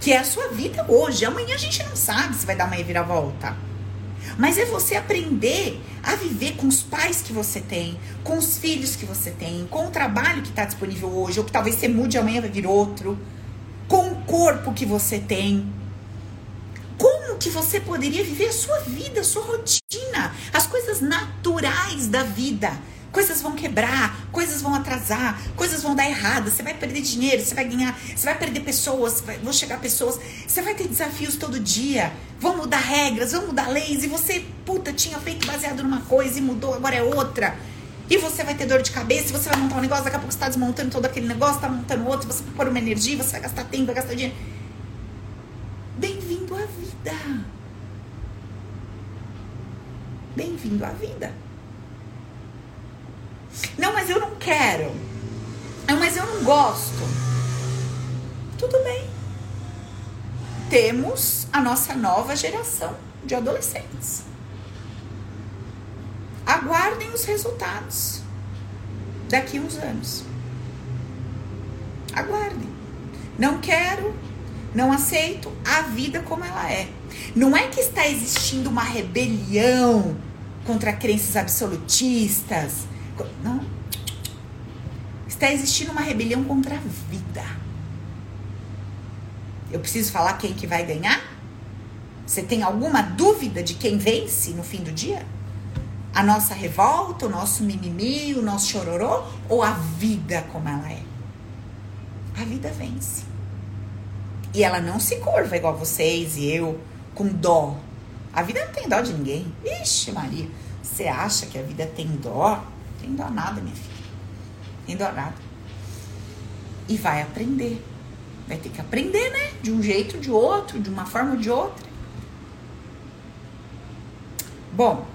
que é a sua vida hoje. Amanhã a gente não sabe se vai dar uma reviravolta. Mas é você aprender a viver com os pais que você tem, com os filhos que você tem, com o trabalho que está disponível hoje, ou que talvez você mude amanhã vai vir outro, com o corpo que você tem. Como que você poderia viver a sua vida, a sua rotina, as coisas naturais da vida? Coisas vão quebrar, coisas vão atrasar, coisas vão dar errado, você vai perder dinheiro, você vai ganhar, você vai perder pessoas, vai, vão chegar pessoas, você vai ter desafios todo dia, vão mudar regras, vão mudar leis, e você, puta, tinha feito baseado numa coisa e mudou, agora é outra. E você vai ter dor de cabeça, você vai montar um negócio, daqui a pouco você está desmontando todo aquele negócio, está montando outro, você vai pôr uma energia, você vai gastar tempo, vai gastar dinheiro. Bem-vindo à vida. Bem-vindo à vida. Não, mas eu não quero. Não, mas eu não gosto. Tudo bem. Temos a nossa nova geração de adolescentes. Aguardem os resultados daqui uns anos. Aguardem. Não quero, não aceito a vida como ela é. Não é que está existindo uma rebelião contra crenças absolutistas, não. Está existindo uma rebelião contra a vida. Eu preciso falar quem que vai ganhar? Você tem alguma dúvida de quem vence no fim do dia? A nossa revolta, o nosso mimimi, o nosso chororô ou a vida como ela é? A vida vence. E ela não se curva igual vocês e eu, com dó. A vida não tem dó de ninguém. Ixi, Maria, você acha que a vida tem dó? Tem dó nada, minha filha. Tem dó nada. E vai aprender. Vai ter que aprender, né? De um jeito de outro, de uma forma ou de outra. Bom,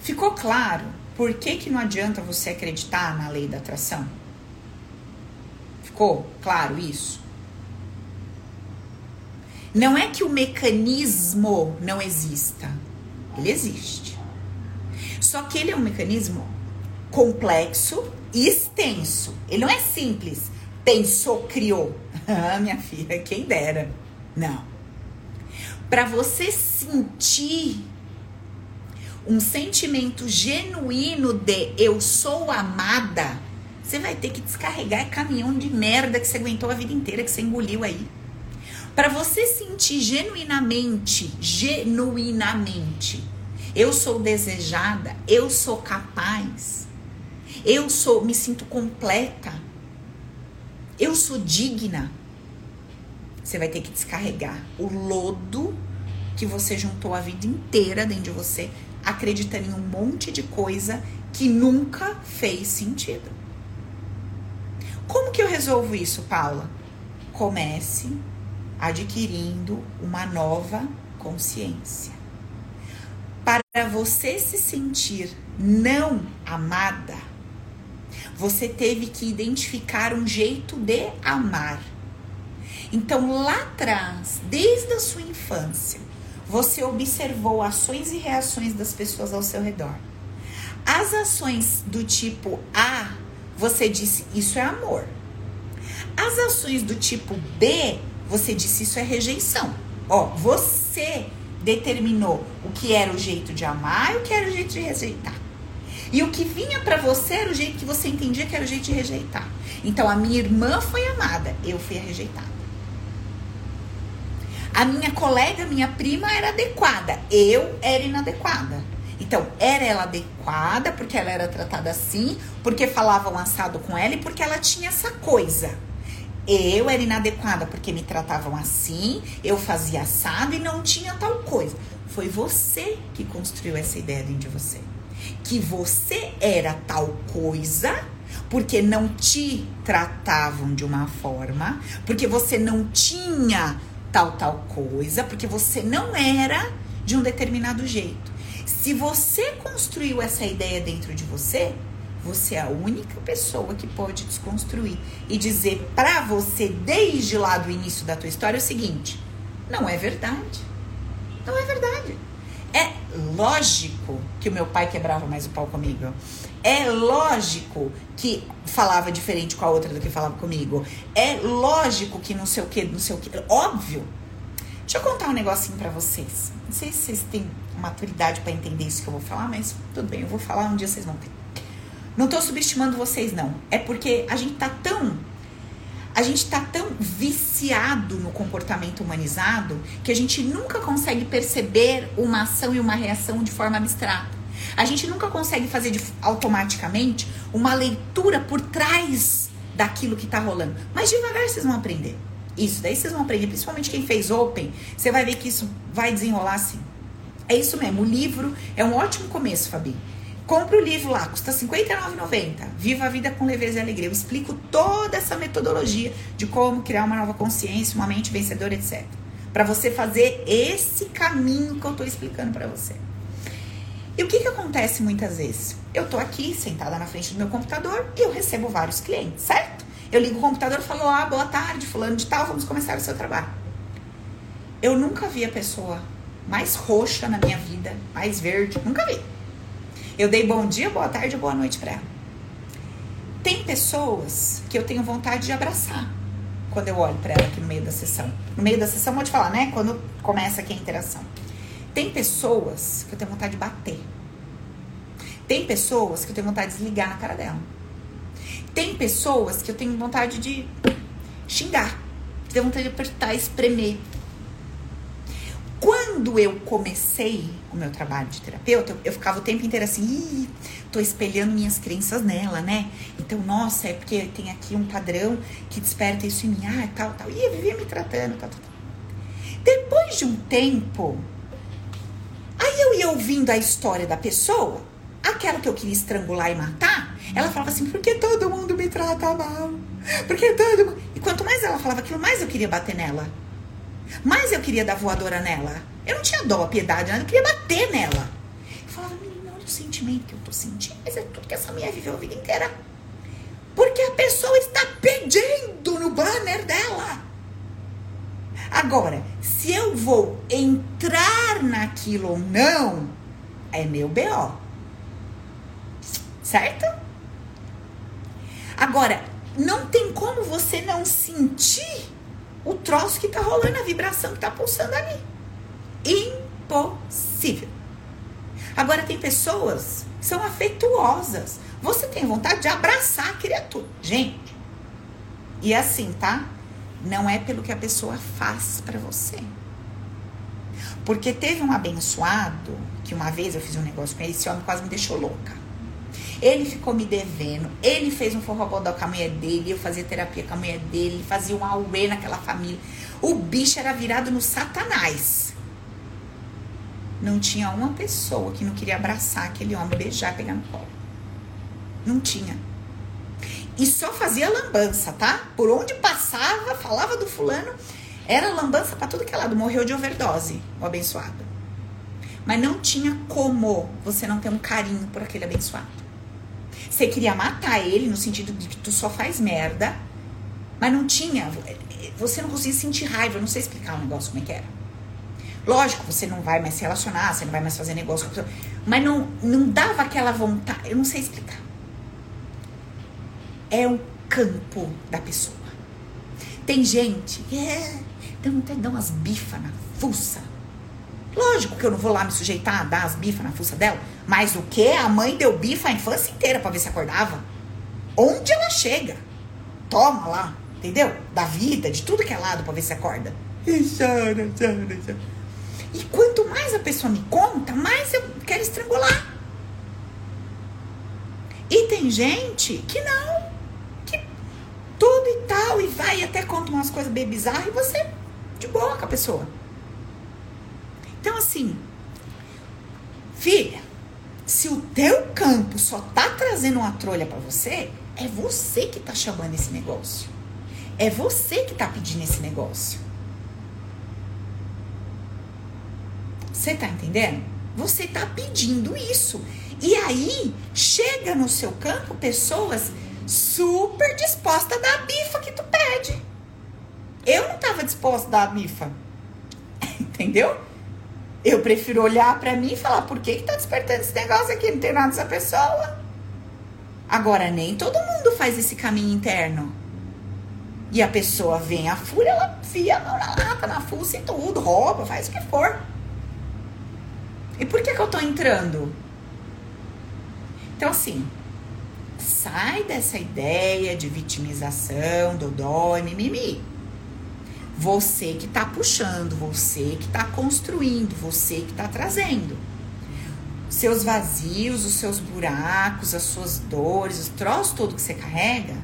ficou claro por que, que não adianta você acreditar na lei da atração? Ficou claro isso? Não é que o mecanismo não exista. Ele existe. Só que ele é um mecanismo complexo e extenso. Ele não é simples. Pensou, criou. Ah, minha filha, quem dera. Não. Para você sentir um sentimento genuíno de eu sou amada, você vai ter que descarregar caminhão de merda que você aguentou a vida inteira, que você engoliu aí. Para você sentir genuinamente, genuinamente, eu sou desejada, eu sou capaz, eu sou, me sinto completa. Eu sou digna. Você vai ter que descarregar o lodo que você juntou a vida inteira dentro de você acreditando em um monte de coisa que nunca fez sentido. Como que eu resolvo isso, Paula? Comece adquirindo uma nova consciência. Para você se sentir não amada, você teve que identificar um jeito de amar. Então, lá atrás, desde a sua infância, você observou ações e reações das pessoas ao seu redor. As ações do tipo A, você disse isso é amor. As ações do tipo B, você disse isso é rejeição. Ó, você determinou o que era o jeito de amar e o que era o jeito de rejeitar. E o que vinha para você era o jeito que você entendia que era o jeito de rejeitar. Então a minha irmã foi amada, eu fui a rejeitada. A minha colega, minha prima era adequada, eu era inadequada. Então, era ela adequada porque ela era tratada assim, porque falavam assado com ela e porque ela tinha essa coisa. Eu era inadequada porque me tratavam assim, eu fazia assado e não tinha tal coisa. Foi você que construiu essa ideia dentro de você. Que você era tal coisa porque não te tratavam de uma forma, porque você não tinha tal tal coisa, porque você não era de um determinado jeito. Se você construiu essa ideia dentro de você, você é a única pessoa que pode desconstruir e dizer para você desde lá do início da tua história o seguinte: não é verdade. Não é verdade. É lógico que o meu pai quebrava mais o pau comigo. É lógico que falava diferente com a outra do que falava comigo. É lógico que não sei o que, não sei o que. Óbvio. Deixa eu contar um negocinho para vocês. Não sei se vocês têm maturidade para entender isso que eu vou falar, mas tudo bem, eu vou falar um dia vocês vão ter. Não tô subestimando vocês, não. É porque a gente tá tão. A gente tá tão viciado no comportamento humanizado que a gente nunca consegue perceber uma ação e uma reação de forma abstrata. A gente nunca consegue fazer de, automaticamente uma leitura por trás daquilo que tá rolando. Mas devagar vocês vão aprender. Isso, daí vocês vão aprender, principalmente quem fez Open, você vai ver que isso vai desenrolar assim. É isso mesmo, o livro é um ótimo começo, Fabi. Compre o livro lá, custa R$ 59,90. Viva a vida com leveza e alegria. Eu explico toda essa metodologia de como criar uma nova consciência, uma mente vencedora, etc. Para você fazer esse caminho que eu estou explicando para você. E o que, que acontece muitas vezes? Eu tô aqui sentada na frente do meu computador e eu recebo vários clientes, certo? Eu ligo o computador e falo: Ah, boa tarde, fulano de tal, vamos começar o seu trabalho. Eu nunca vi a pessoa mais roxa na minha vida, mais verde, nunca vi. Eu dei bom dia, boa tarde, boa noite para ela. Tem pessoas que eu tenho vontade de abraçar quando eu olho para ela aqui no meio da sessão. No meio da sessão, vou te falar, né? Quando começa aqui a interação. Tem pessoas que eu tenho vontade de bater. Tem pessoas que eu tenho vontade de desligar na cara dela. Tem pessoas que eu tenho vontade de xingar. Tenho vontade de apertar, espremer. Quando eu comecei o meu trabalho de terapeuta, eu, ficava o tempo inteiro assim, Ih, tô espelhando minhas crenças nela, né? Então, nossa, é porque tem aqui um padrão que desperta isso em mim, ah, tal, tal. E eu vivia me tratando, tal, tal, tal. Depois de um tempo, aí eu ia ouvindo a história da pessoa, aquela que eu queria estrangular e matar, ela falava assim, porque todo mundo me trata mal? Porque todo mundo... E quanto mais ela falava aquilo, mais eu queria bater nela. Mas eu queria dar voadora nela. Eu não tinha dó, piedade, eu queria bater nela. Eu falava, menina, olha o sentimento que eu tô sentindo. Mas é tudo que essa mulher viveu a vida inteira. Porque a pessoa está pedindo no banner dela. Agora, se eu vou entrar naquilo ou não, é meu BO. Certo? Agora, não tem como você não sentir o troço que tá rolando, a vibração que tá pulsando ali. Impossível. Agora tem pessoas que são afetuosas. Você tem vontade de abraçar a criatura. Gente, e assim, tá? Não é pelo que a pessoa faz para você. Porque teve um abençoado que uma vez eu fiz um negócio com ele, esse homem quase me deixou louca. Ele ficou me devendo. Ele fez um forrobodó com a mulher dele. Eu fazia terapia com a mulher dele. Fazia um auê naquela família. O bicho era virado no satanás. não tinha uma pessoa que não queria abraçar aquele homem, beijar, pegar no colo. Não tinha. E só fazia lambança, tá? Por onde passava, falava do fulano, era lambança para tudo que é lado. Morreu de overdose, o abençoado. Mas não tinha como você não ter um carinho por aquele abençoado. Você queria matar ele no sentido de que tu só faz merda, mas não tinha. Você não conseguia sentir raiva, eu não sei explicar o negócio como é que era. Lógico, você não vai mais se relacionar, você não vai mais fazer negócio com a pessoa. Mas não, não dava aquela vontade. Eu não sei explicar. É o campo da pessoa. Tem gente que é, dar umas bifas na fuça. Lógico que eu não vou lá me sujeitar a dar as bifas na fuça dela. Mas o que? A mãe deu bifa a infância inteira para ver se acordava. Onde ela chega? Toma lá, entendeu? Da vida, de tudo que é lado para ver se acorda. E chora, chora, chora. E quanto mais a pessoa me conta, mais eu quero estrangular. E tem gente que não, que tudo e tal, e vai e até conta umas coisas bem bizarras e você de boa com a pessoa. Então, assim, filha, se o teu campo só tá trazendo uma trolha para você, é você que tá chamando esse negócio. É você que tá pedindo esse negócio. Você tá entendendo? Você tá pedindo isso. E aí, chega no seu campo pessoas super dispostas a dar a bifa que tu pede. Eu não tava disposta a dar a bifa. Entendeu? Eu prefiro olhar para mim e falar, por que que tá despertando esse negócio aqui? Não tem nada dessa pessoa. Agora, nem todo mundo faz esse caminho interno. E a pessoa vem a fúria, ela fia a mão na lata, na fuça e tudo, rouba, faz o que for. E por que, que eu tô entrando? Então, assim, sai dessa ideia de vitimização, dodói, mimimi. Você que tá puxando, você que tá construindo, você que tá trazendo. Seus vazios, os seus buracos, as suas dores, o troço todo que você carrega,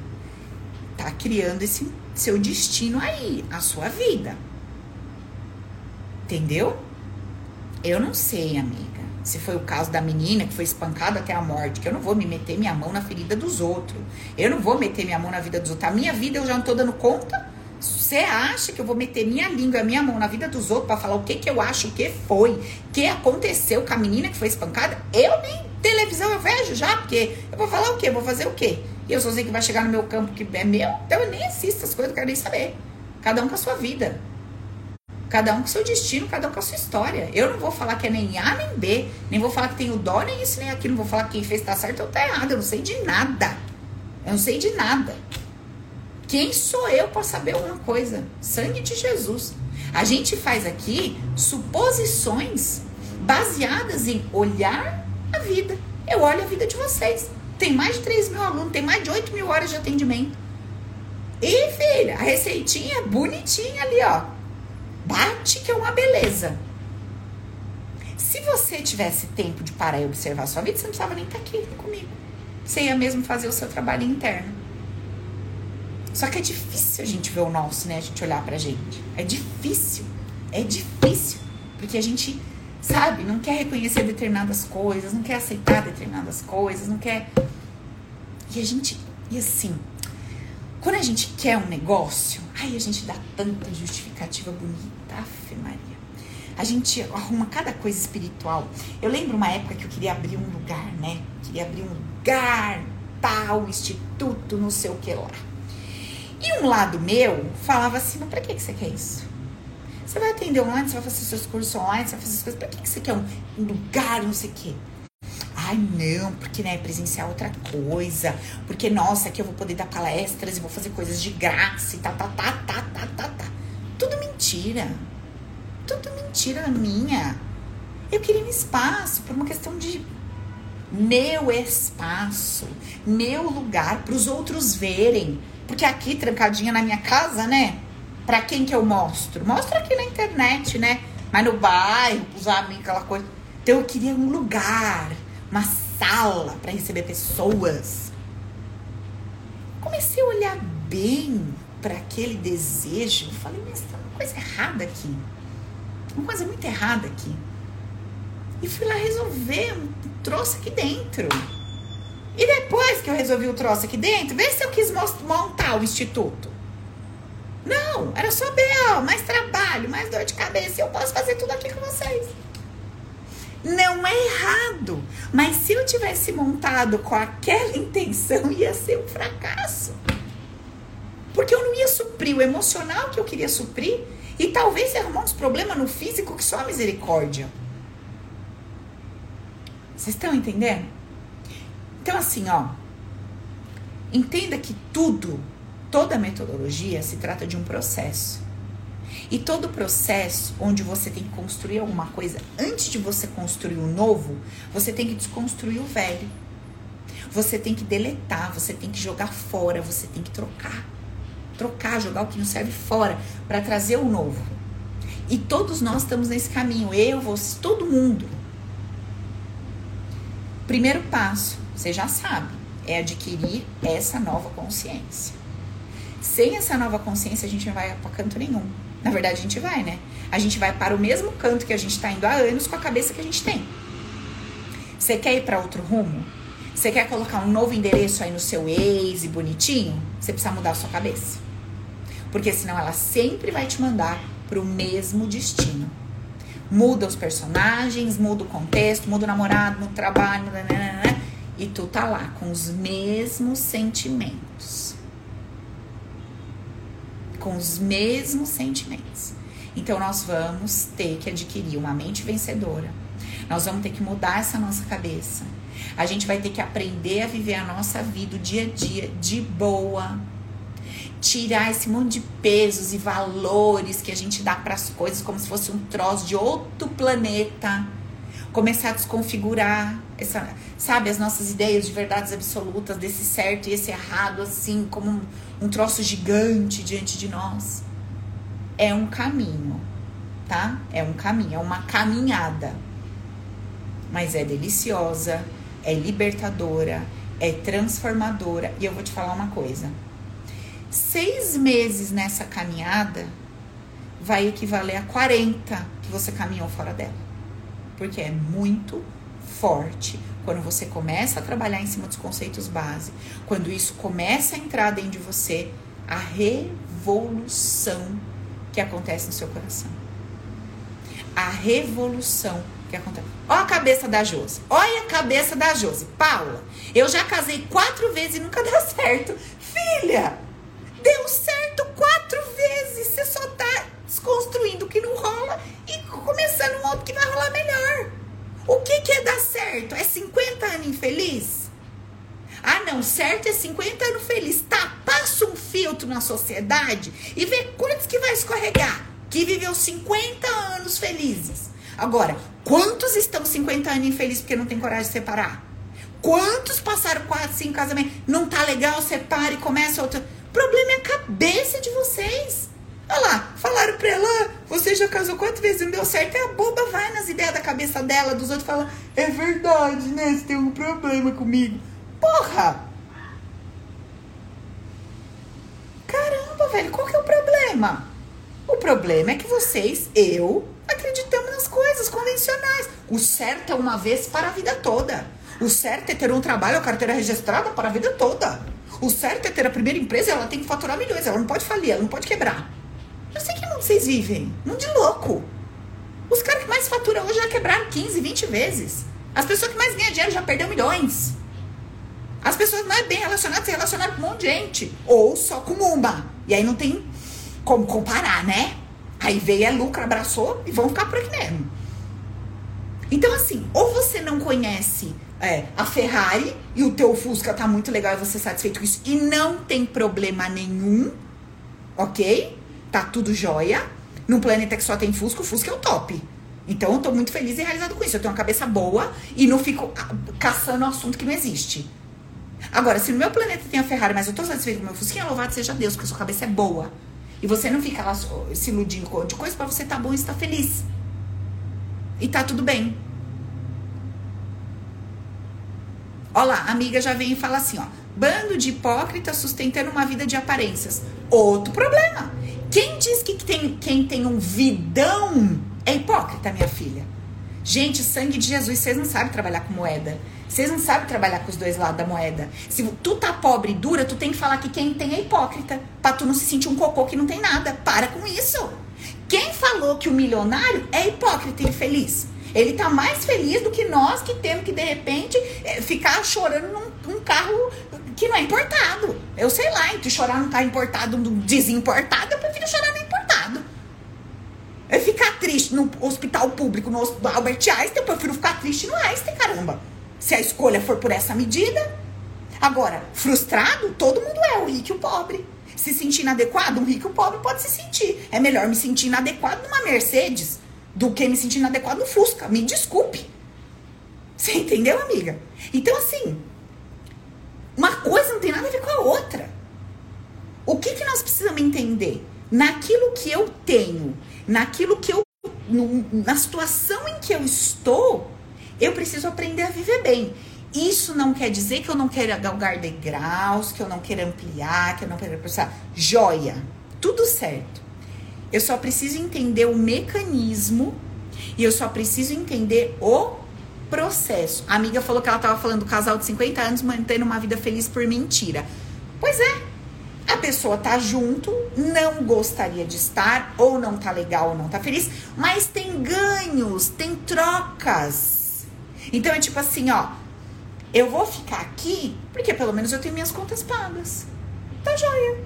tá criando esse seu destino aí, a sua vida. Entendeu? Eu não sei, amiga, se foi o caso da menina que foi espancada até a morte, que eu não vou me meter minha mão na ferida dos outros. Eu não vou meter minha mão na vida dos outros. A minha vida eu já não tô dando conta. Você acha que eu vou meter minha língua, minha mão na vida dos outros para falar o que que eu acho que foi, o que aconteceu com a menina que foi espancada? Eu nem televisão eu vejo já, porque eu vou falar o quê? Eu vou fazer o quê? E eu só sei que vai chegar no meu campo que é meu, então eu nem assisto as coisas, não quero nem saber. Cada um com a sua vida. Cada um com seu destino, cada um com a sua história. Eu não vou falar que é nem A nem B, nem vou falar que tem o dó, nem isso, nem aquilo. Não vou falar que quem fez tá certo ou tá errado. Eu não sei de nada. Eu não sei de nada. Quem sou eu para saber alguma coisa? Sangue de Jesus. A gente faz aqui suposições baseadas em olhar a vida. Eu olho a vida de vocês. Tem mais de 3 mil alunos, tem mais de 8 mil horas de atendimento. E, filha, a receitinha bonitinha ali, ó bate que é uma beleza. Se você tivesse tempo de parar e observar sua vida, você não precisava nem estar aqui comigo. Você ia mesmo fazer o seu trabalho interno. Só que é difícil a gente ver o nosso, né? A gente olhar pra gente. É difícil. É difícil. Porque a gente, sabe, não quer reconhecer determinadas coisas, não quer aceitar determinadas coisas, não quer. E a gente. E assim, quando a gente quer um negócio, ai, a gente dá tanta justificativa bonita, Aff, Maria. A gente arruma cada coisa espiritual. Eu lembro uma época que eu queria abrir um lugar, né? Queria abrir um lugar, tal, instituto, não sei o que lá. E um lado meu falava assim, mas pra que, que você quer isso? Você vai atender online, você vai fazer seus cursos online, você vai fazer essas coisas. Pra que, que você quer um lugar, não sei o quê? Ai, não, porque né, presenciar outra coisa. Porque, nossa, aqui eu vou poder dar palestras e vou fazer coisas de graça e tá, tá, tá, tá, tá, tá, tá. Tudo mentira. Tudo mentira minha. Eu queria um espaço por uma questão de meu espaço, meu lugar para os outros verem. Porque aqui, trancadinha na minha casa, né? Pra quem que eu mostro? Mostro aqui na internet, né? Mas no bairro, pros amigos, aquela coisa. Então eu queria um lugar uma sala para receber pessoas. Comecei a olhar bem para aquele desejo. Falei, mas tem uma coisa errada aqui. Uma coisa muito errada aqui. E fui lá resolver troço aqui dentro. E depois que eu resolvi o troço aqui dentro, vê se eu quis montar o instituto. Não, era só BO, mais trabalho, mais dor de cabeça. Eu posso fazer tudo aqui com vocês. Não é errado. Mas se eu tivesse montado com aquela intenção, ia ser um fracasso. Porque eu não ia suprir o emocional que eu queria suprir. E talvez arrumar uns problemas no físico que só a misericórdia. Vocês estão entendendo? Então, assim, ó. Entenda que tudo, toda metodologia se trata de um processo. E todo processo onde você tem que construir alguma coisa, antes de você construir o novo, você tem que desconstruir o velho. Você tem que deletar, você tem que jogar fora, você tem que trocar. Trocar, jogar o que não serve fora para trazer o novo. E todos nós estamos nesse caminho, eu, você, todo mundo. Primeiro passo, você já sabe, é adquirir essa nova consciência. Sem essa nova consciência, a gente não vai para canto nenhum. Na verdade, a gente vai, né? A gente vai para o mesmo canto que a gente está indo há anos com a cabeça que a gente tem. Você quer ir para outro rumo? Você quer colocar um novo endereço aí no seu ex e bonitinho? Você precisa mudar a sua cabeça. Porque senão ela sempre vai te mandar para o mesmo destino. Muda os personagens, muda o contexto, muda o namorado, muda o trabalho, nananana, e tu tá lá com os mesmos sentimentos com os mesmos sentimentos. Então nós vamos ter que adquirir uma mente vencedora. Nós vamos ter que mudar essa nossa cabeça. A gente vai ter que aprender a viver a nossa vida o dia a dia de boa. Tirar esse monte de pesos e valores que a gente dá para as coisas como se fosse um troço de outro planeta. Começar a desconfigurar essa, sabe, as nossas ideias de verdades absolutas, desse certo e esse errado, assim, como um, um troço gigante diante de nós. É um caminho, tá? É um caminho, é uma caminhada. Mas é deliciosa, é libertadora, é transformadora. E eu vou te falar uma coisa: seis meses nessa caminhada vai equivaler a 40 que você caminhou fora dela. Porque é muito forte, quando você começa a trabalhar em cima dos conceitos base, quando isso começa a entrar dentro de você, a revolução que acontece no seu coração. A revolução que acontece. Olha a cabeça da Josi. Olha a cabeça da Josi. Paula, eu já casei quatro vezes e nunca deu certo. Filha, deu certo quatro vezes. Você só tá desconstruindo o que não rola começando um outro que vai rolar melhor. O que, que é dar certo? É 50 anos infeliz? Ah, não, certo é 50 anos feliz. Tá, passa um filtro na sociedade e vê quantos que vai escorregar. Que viveu 50 anos felizes. Agora, quantos estão 50 anos infelizes porque não tem coragem de separar? Quantos passaram 4, 5 casamentos? Não tá legal, separa e começa outro. O problema é a cabeça de vocês. Olha lá, falaram pra ela, você já casou quantas vezes não deu certo? E a boba vai nas ideias da cabeça dela, dos outros fala, é verdade, né? Você tem um problema comigo. Porra! Caramba, velho, qual que é o problema? O problema é que vocês, eu, acreditamos nas coisas convencionais. O certo é uma vez para a vida toda. O certo é ter um trabalho, a carteira registrada para a vida toda. O certo é ter a primeira empresa, ela tem que faturar milhões, ela não pode falir, ela não pode quebrar. Eu sei que mundo vocês vivem. Mundo de louco. Os caras que mais faturam hoje já quebraram 15, 20 vezes. As pessoas que mais ganham dinheiro já perderam milhões. As pessoas mais bem relacionadas se relacionaram com um monte de gente. Ou só com uma. E aí não tem como comparar, né? Aí veio é lucro, abraçou e vão ficar por aqui mesmo. Então, assim, ou você não conhece é, a Ferrari e o teu Fusca tá muito legal e você é satisfeito com isso e não tem problema nenhum, ok? Tá tudo jóia. Num planeta que só tem Fusca, o é o top. Então eu tô muito feliz e realizado com isso. Eu tenho uma cabeça boa e não fico ah, caçando um assunto que não existe. Agora, se no meu planeta tem a Ferrari, mas eu tô satisfeito com o meu Fusquinha, louvado seja Deus, porque a sua cabeça é boa. E você não fica lá se iludindo com de coisa para você tá bom e estar feliz. E tá tudo bem. Olha lá, a amiga já vem e fala assim, ó. Bando de hipócritas sustentando uma vida de aparências. Outro problema. Quem diz que tem, quem tem um vidão é hipócrita, minha filha. Gente, sangue de Jesus, vocês não sabem trabalhar com moeda. Vocês não sabem trabalhar com os dois lados da moeda. Se tu tá pobre e dura, tu tem que falar que quem tem é hipócrita. Pra tu não se sentir um cocô que não tem nada. Para com isso. Quem falou que o milionário é hipócrita e infeliz? Ele tá mais feliz do que nós que temos que, de repente, é, ficar chorando num, num carro que não é importado. Eu sei lá, entre chorar num carro importado, desimportado, eu prefiro chorar no importado. Eu ficar triste no hospital público, no Albert Einstein, eu prefiro ficar triste no Einstein, caramba. Se a escolha for por essa medida. Agora, frustrado, todo mundo é, o rico e o pobre. Se sentir inadequado, um rico e um pobre pode se sentir. É melhor me sentir inadequado numa Mercedes do que me sentir inadequado no Fusca. Me desculpe. Você entendeu, amiga? Então, assim, uma coisa não tem nada a ver com a outra. O que, que nós precisamos entender? Naquilo que eu tenho, naquilo que eu. No, na situação em que eu estou, eu preciso aprender a viver bem. Isso não quer dizer que eu não quero galgar degraus, que eu não quero ampliar, que eu não quero pensar. Joia, tudo certo. Eu só preciso entender o mecanismo e eu só preciso entender o processo. A amiga falou que ela estava falando do casal de 50 anos mantendo uma vida feliz por mentira. Pois é. A pessoa tá junto, não gostaria de estar, ou não tá legal, ou não tá feliz, mas tem ganhos, tem trocas. Então é tipo assim, ó, eu vou ficar aqui porque pelo menos eu tenho minhas contas pagas. Tá joia.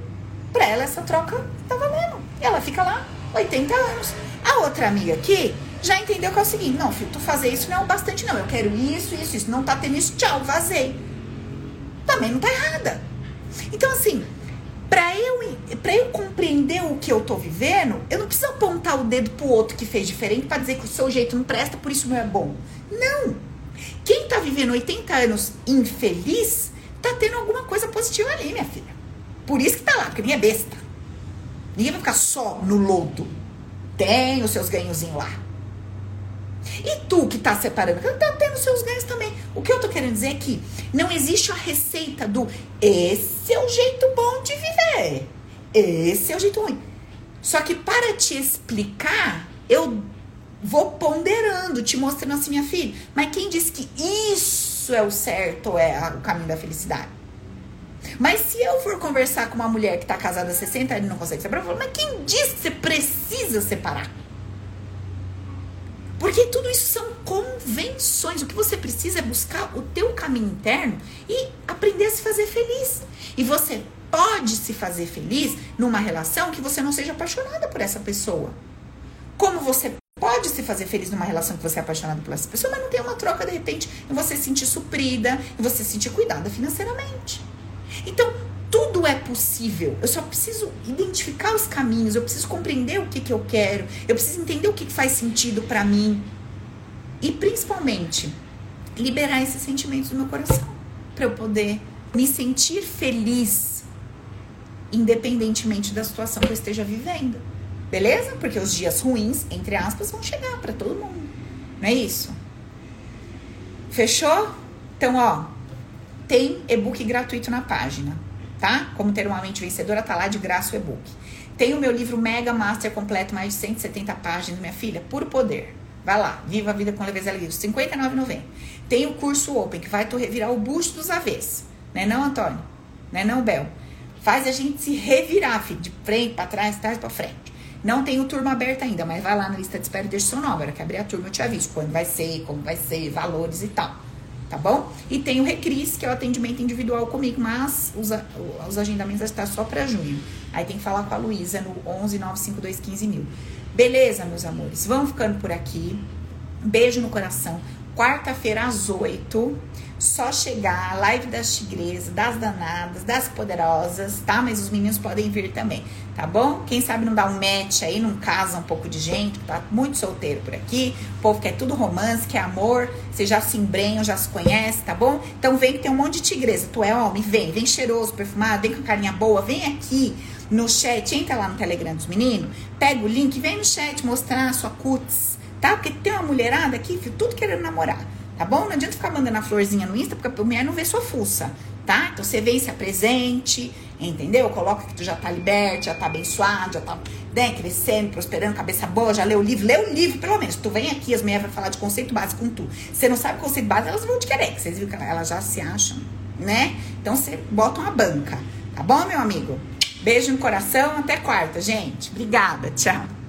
Pra ela essa troca tá valendo. Ela fica lá 80 anos. A outra amiga aqui já entendeu que é o seguinte: não, filho, tu fazer isso não é o bastante, não. Eu quero isso, isso, isso. Não tá tendo isso, tchau, vazei. Também não tá errada. Então, assim, pra eu, pra eu compreender o que eu tô vivendo, eu não preciso apontar o dedo pro outro que fez diferente para dizer que o seu jeito não presta, por isso não é bom. Não. Quem tá vivendo 80 anos infeliz, tá tendo alguma coisa positiva ali, minha filha. Por isso que tá lá, porque ninguém é besta. Ninguém vai ficar só no lodo. Tem os seus ganhozinhos lá. E tu que tá separando, tá tendo seus ganhos também. O que eu tô querendo dizer é que não existe a receita do esse é o jeito bom de viver. Esse é o jeito ruim. Só que para te explicar, eu vou ponderando, te mostrando assim, minha filha. Mas quem disse que isso é o certo, é o caminho da felicidade? Mas se eu for conversar com uma mulher que tá casada há 60 anos e não consegue separar, eu falo, mas quem disse que você precisa separar? Porque tudo isso são convenções. O que você precisa é buscar o teu caminho interno e aprender a se fazer feliz. E você pode se fazer feliz numa relação que você não seja apaixonada por essa pessoa. Como você pode se fazer feliz numa relação que você é apaixonado por essa pessoa, mas não tem uma troca de repente e você se sentir suprida e você se sentir cuidada financeiramente. Então, tudo é possível. Eu só preciso identificar os caminhos, eu preciso compreender o que, que eu quero, eu preciso entender o que, que faz sentido para mim. E principalmente, liberar esses sentimentos do meu coração. Para eu poder me sentir feliz, independentemente da situação que eu esteja vivendo. Beleza? Porque os dias ruins, entre aspas, vão chegar para todo mundo. Não é isso? Fechou? Então, ó, tem e-book gratuito na página, tá? Como ter uma mente vencedora, tá lá de graça o e-book. Tem o meu livro Mega Master completo, mais de 170 páginas, minha filha, puro poder. Vai lá, Viva a Vida com Leveza Livre, R$ 59,90. Tem o curso Open, que vai tu revirar o busto dos avessos. Né não, Antônio? Né não, Bel? Faz a gente se revirar, filho, de frente, para trás, trás para frente. Não tem o turma aberta ainda, mas vai lá na lista de espera e deixa seu nome. Agora que abrir a turma, eu te aviso quando vai ser, como vai ser, valores e tal tá bom? E tem o Recris, que é o atendimento individual comigo, mas os, os agendamentos estão só para junho. Aí tem que falar com a Luísa no 11 952 15 mil. Beleza, meus amores? Vamos ficando por aqui. Beijo no coração. Quarta-feira às 8 só chegar, live das tigresas, das danadas, das poderosas, tá? Mas os meninos podem vir também, tá bom? Quem sabe não dá um match aí, não casa um pouco de gente, tá muito solteiro por aqui. O povo quer tudo romance, quer amor, vocês já se embrenham, já se conhecem, tá bom? Então vem que tem um monte de tigresa. Tu é homem, vem, vem cheiroso, perfumado, vem com carinha boa, vem aqui no chat, entra lá no Telegram dos meninos, pega o link, vem no chat mostrar a sua cutis, tá? Porque tem uma mulherada aqui, tudo querendo namorar tá bom? Não adianta ficar mandando a florzinha no Insta, porque a mulher não vê sua fuça, tá? Então você vem, se apresente, entendeu? Coloca que tu já tá liberto, já tá abençoado, já tá né, crescendo, prosperando, cabeça boa, já leu o livro, lê o livro pelo menos. Tu vem aqui, as mulheres vão falar de conceito básico com tu. Você não sabe conceito básico, elas vão te querer, que vocês viram que elas já se acham, né? Então você bota uma banca, tá bom, meu amigo? Beijo no coração, até quarta, gente. Obrigada, tchau.